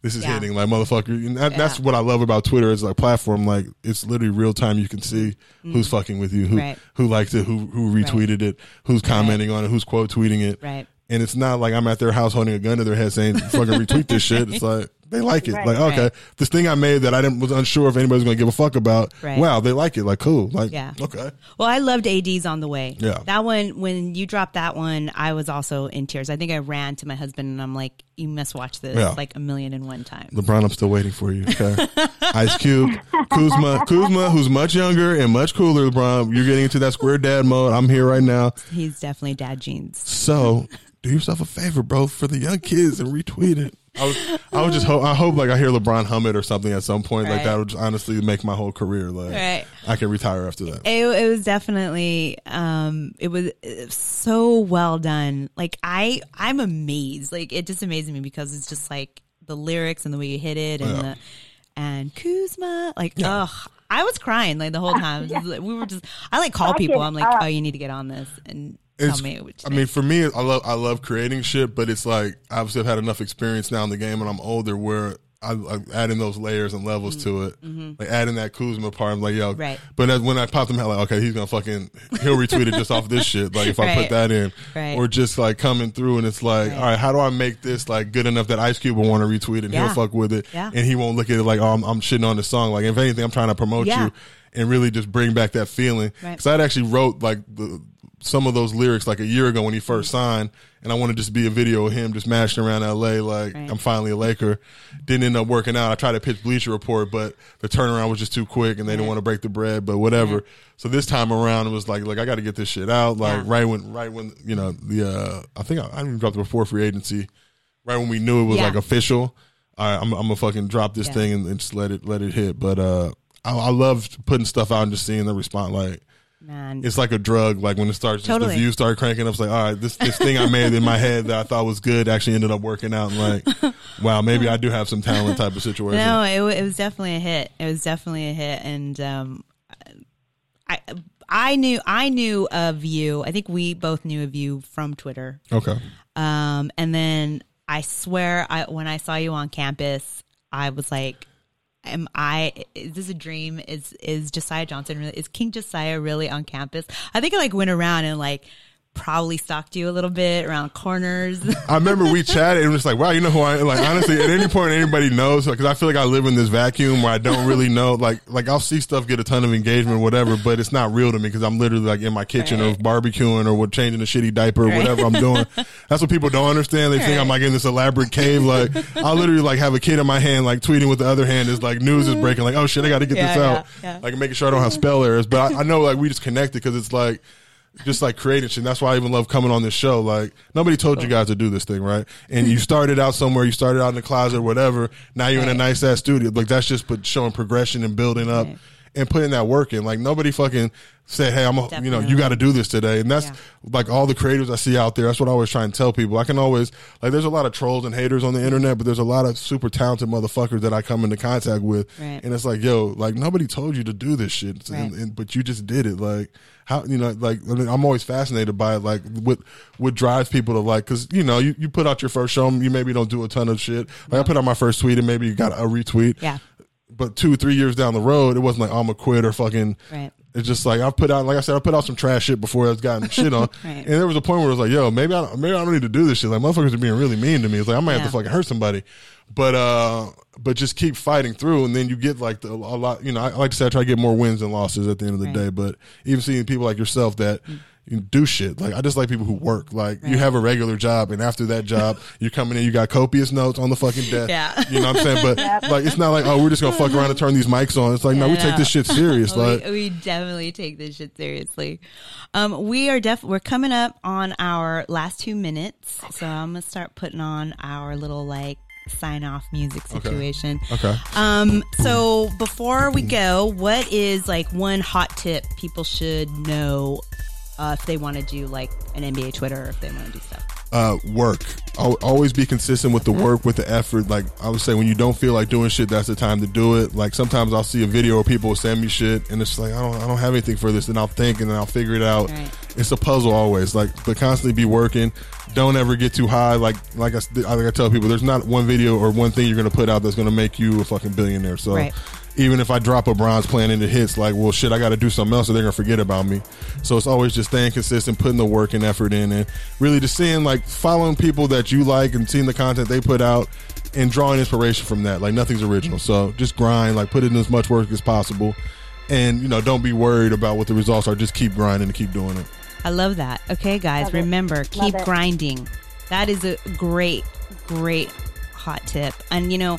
this is Yeah. hitting like motherfucker and that, that's what i love about twitter as a platform like it's literally real time you can see who's fucking with you who Mm-hmm. Right. who liked it who who retweeted it who's commenting on it who's quote tweeting it Right. and it's not like I'm at their house holding a gun to their head saying fucking retweet this shit. It's like they like it. Right. Like okay, Right. this thing I made that I didn't was unsure if anybody's going to give a fuck about. Right. Wow, they like it. Like cool. Like Yeah. okay. Well, I loved AD's on the way. Yeah. That one, when you dropped that one, I was also in tears. I think I ran to my husband and I'm like, you must watch this Yeah. like a million and one times. LeBron, I'm still waiting for you. Okay. Ice Cube, Kuzma, Kuzma, who's much younger and much cooler. LeBron, you're getting into that square dad mode. I'm here right now. He's definitely dad jeans. So do yourself a favor, bro, for the young kids and retweet it. I was, I was just hope, I hope like I hear LeBron hum it or something at some point. Like that would just honestly make my whole career. Like Right. I can retire after that. It, it was definitely, um, it was uh, so well done. Like I, I'm amazed. Like it just amazes me because it's just like the lyrics and the way you hit it and Yeah. the, and Kuzma, like, ugh, I was crying like the whole time. It was just like- we were just, I like call people. I'm like, up. oh, you need to get on this and It's, tell me. Which I mean, for me, I love I love creating shit, but it's like obviously I've had enough experience now in the game, and I'm older where I, I adding those layers and levels to it, like adding that Kuzma part. I'm like, yo, Mm-hmm. Right. But as, when I popped them out, like, okay, he's gonna fucking he'll retweet it just off this shit. Like if I put that in, Right. or just like coming through, and it's like, Right. all right, how do I make this like good enough that Ice Cube will want to retweet and Yeah. he'll fuck with it, Yeah. and he won't look at it like, oh, I'm, I'm shitting on the song. Like if anything, I'm trying to promote Yeah. you and really just bring back that feeling. Right. Because I'd actually wrote like the some of those lyrics like a year ago when he first signed, and I wanted to just be a video of him just mashing around L.A. like Right. I'm finally a Laker. Didn't end up working out. I tried to pitch Bleacher Report, but the turnaround was just too quick, and they didn't want to break the bread. But whatever. So this time around, it was like like I got to get this shit out. Like Yeah. right when right when you know the uh I think I, I even dropped it before free agency. Right when we knew it was Yeah. like official. All right, I'm, I'm gonna fucking drop this Yeah. thing and, and just let it let it hit. But uh, I, I love putting stuff out and just seeing the response. Like man, it's like a drug. Like when it starts, just Totally. the views start cranking up. It's like, all right, this this thing I made in my head that I thought was good actually ended up working out. And like, wow, maybe I do have some talent type of situation. No, it, it was definitely a hit. It was definitely a hit, and um, I I knew I knew of you. I think we both knew of you from Twitter. Okay, Um, and then I swear, I when I saw you on campus, I was like, "Am I? Is this a dream? Is is Josiah Johnson? Really, is King Josiah really on campus?" I think I like went around and like probably stalked you a little bit around corners. I remember we chatted and it was like, wow, you know who I am. Like honestly, at any point anybody knows because I feel like I live in this vacuum where I don't really know. Like like I'll see stuff get a ton of engagement, whatever, but it's not real to me because I'm literally like in my kitchen or Right. barbecuing or what changing a shitty diaper or Right. whatever I'm doing. That's what people don't understand. They think I'm like in this elaborate cave. Like I literally like have a kid in my hand, like tweeting with the other hand is like news is mm-hmm. breaking. Like oh shit, I got to get Yeah, this out. yeah, yeah. Like making sure I don't have spell errors. But I, I know like we just connected because it's like just like creating shit. And that's why I even love coming on this show. Like nobody told you guys to do this thing, right? And you started out somewhere, you started out in the closet or whatever. Now you're in a nice ass studio. Like that's just showing progression and building up. And putting that work in. Like nobody fucking said, Hey, I'm, a, you know, you got to do this today. And that's Yeah. like all the creators I see out there. That's what I always try and tell people. I can always like, there's a lot of trolls and haters on the internet, but there's a lot of super talented motherfuckers that I come into contact with. Right. And it's like, yo, like nobody told you to do this shit. Right. and- but you just did it. Like how you know, like I mean, I'm always fascinated by it. Like what what drives people to like because you know you, you put out your first show, you maybe don't do a ton of shit. Like I put out my first tweet and maybe you got a retweet. Yeah. But two three years down the road, it wasn't like I'm a quit or fucking. Right. It's just like I've put out, like I said, I put out some trash shit before I've gotten shit on, Right. and there was a point where it was like, yo, maybe I don't, maybe I don't need to do this shit. Like motherfuckers are being really mean to me. It's like I might have to fucking hurt somebody, but uh, but just keep fighting through, and then you get like the, a lot. You know, I, like I said, I try to get more wins than losses at the end of the Right. Day. But even seeing people like yourself that. You do shit like I just like people who work. Like you have a regular job, and after that job, you're coming in. You got copious notes on the fucking desk. Yeah. you know what I'm saying. But like, it's not like oh, we're just gonna fuck around and turn these mics on. It's like no, we take this shit serious. Like we, we definitely take this shit seriously. Um, we are def we're coming up on our last two minutes, so I'm gonna start putting on our little like sign off music situation. okay. Um, so before we go, what is like one hot tip people should know uh, if they want to do like an NBA Twitter or if they want to do stuff? uh, work. Al always be consistent with the work, with the effort. Like I would say, when you don't feel like doing shit, that's the time to do it. Like sometimes I'll see a video where people will send me shit, and it's like I don't, I don't have anything for this, and I'll think and then I'll figure it out. Right. It's a puzzle always. Like, but constantly be working. Don't ever get too high. Like, like I, like I tell people, there's not one video or one thing you're gonna put out that's gonna make you a fucking billionaire. So. Right. Even if I drop a Bron's plan and it hits, like, well, shit, I got to do something else, or they're gonna forget about me. So it's always just staying consistent, putting the work and effort in, and really just seeing, like, following people that you like and seeing the content they put out, and drawing inspiration from that. Like nothing's original, so just grind, like, put in as much work as possible, and you know, don't be worried about what the results are. Just keep grinding and keep doing it. I love that. Okay, guys, Love it. remember keep grinding. That is a great, great hot tip. And you know,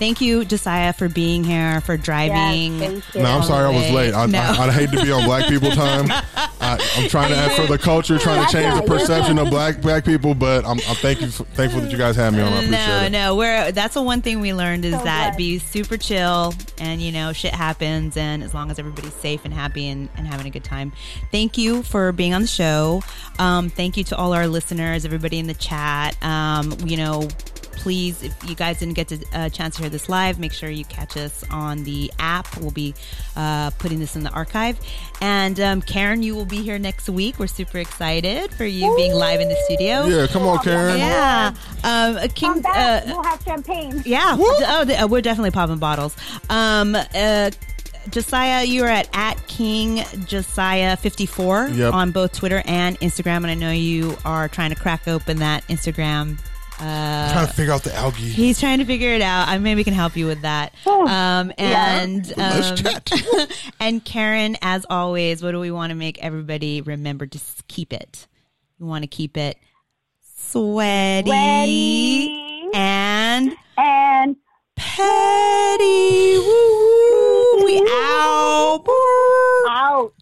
thank you, Josiah, for being here, for driving. Yes. No, I'm sorry I was late. I, No. I, I hate to be on black people time. I, I'm trying to add for the culture, trying to change the perception of black black people, but I'm, I'm thank you, thankful that you guys have me on. I appreciate no, it. no, we're that's the one thing we learned is So that glad. be super chill and you know shit happens and as long as everybody's safe and happy and, and having a good time. Thank you for being on the show. Um, thank you to all our listeners, everybody in the chat. Um, you know. Please, if you guys didn't get to- a chance to hear this live, make sure you catch us on the app. We'll be uh, putting this in the archive. And um, Karen, you will be here next week. We're super excited for you being live in the studio. Yeah, come on, Karen. Yeah. Um, uh, King, Come uh, we'll have champagne. yeah. Oh, the, uh, we're definitely popping bottles. Um, uh, Josiah, you are at at King Josiah fifty four Yep. on both Twitter and Instagram, and I know you are trying to crack open that Instagram. Uh, trying to figure out the algae. He's trying to figure it out. I maybe can help you with that. Oh, um, and yeah. um, chat. and Karen, as always, what do we want to make everybody remember? Just keep it. You want to keep it sweaty, sweaty. and and petty. Woo woo. We out. Out.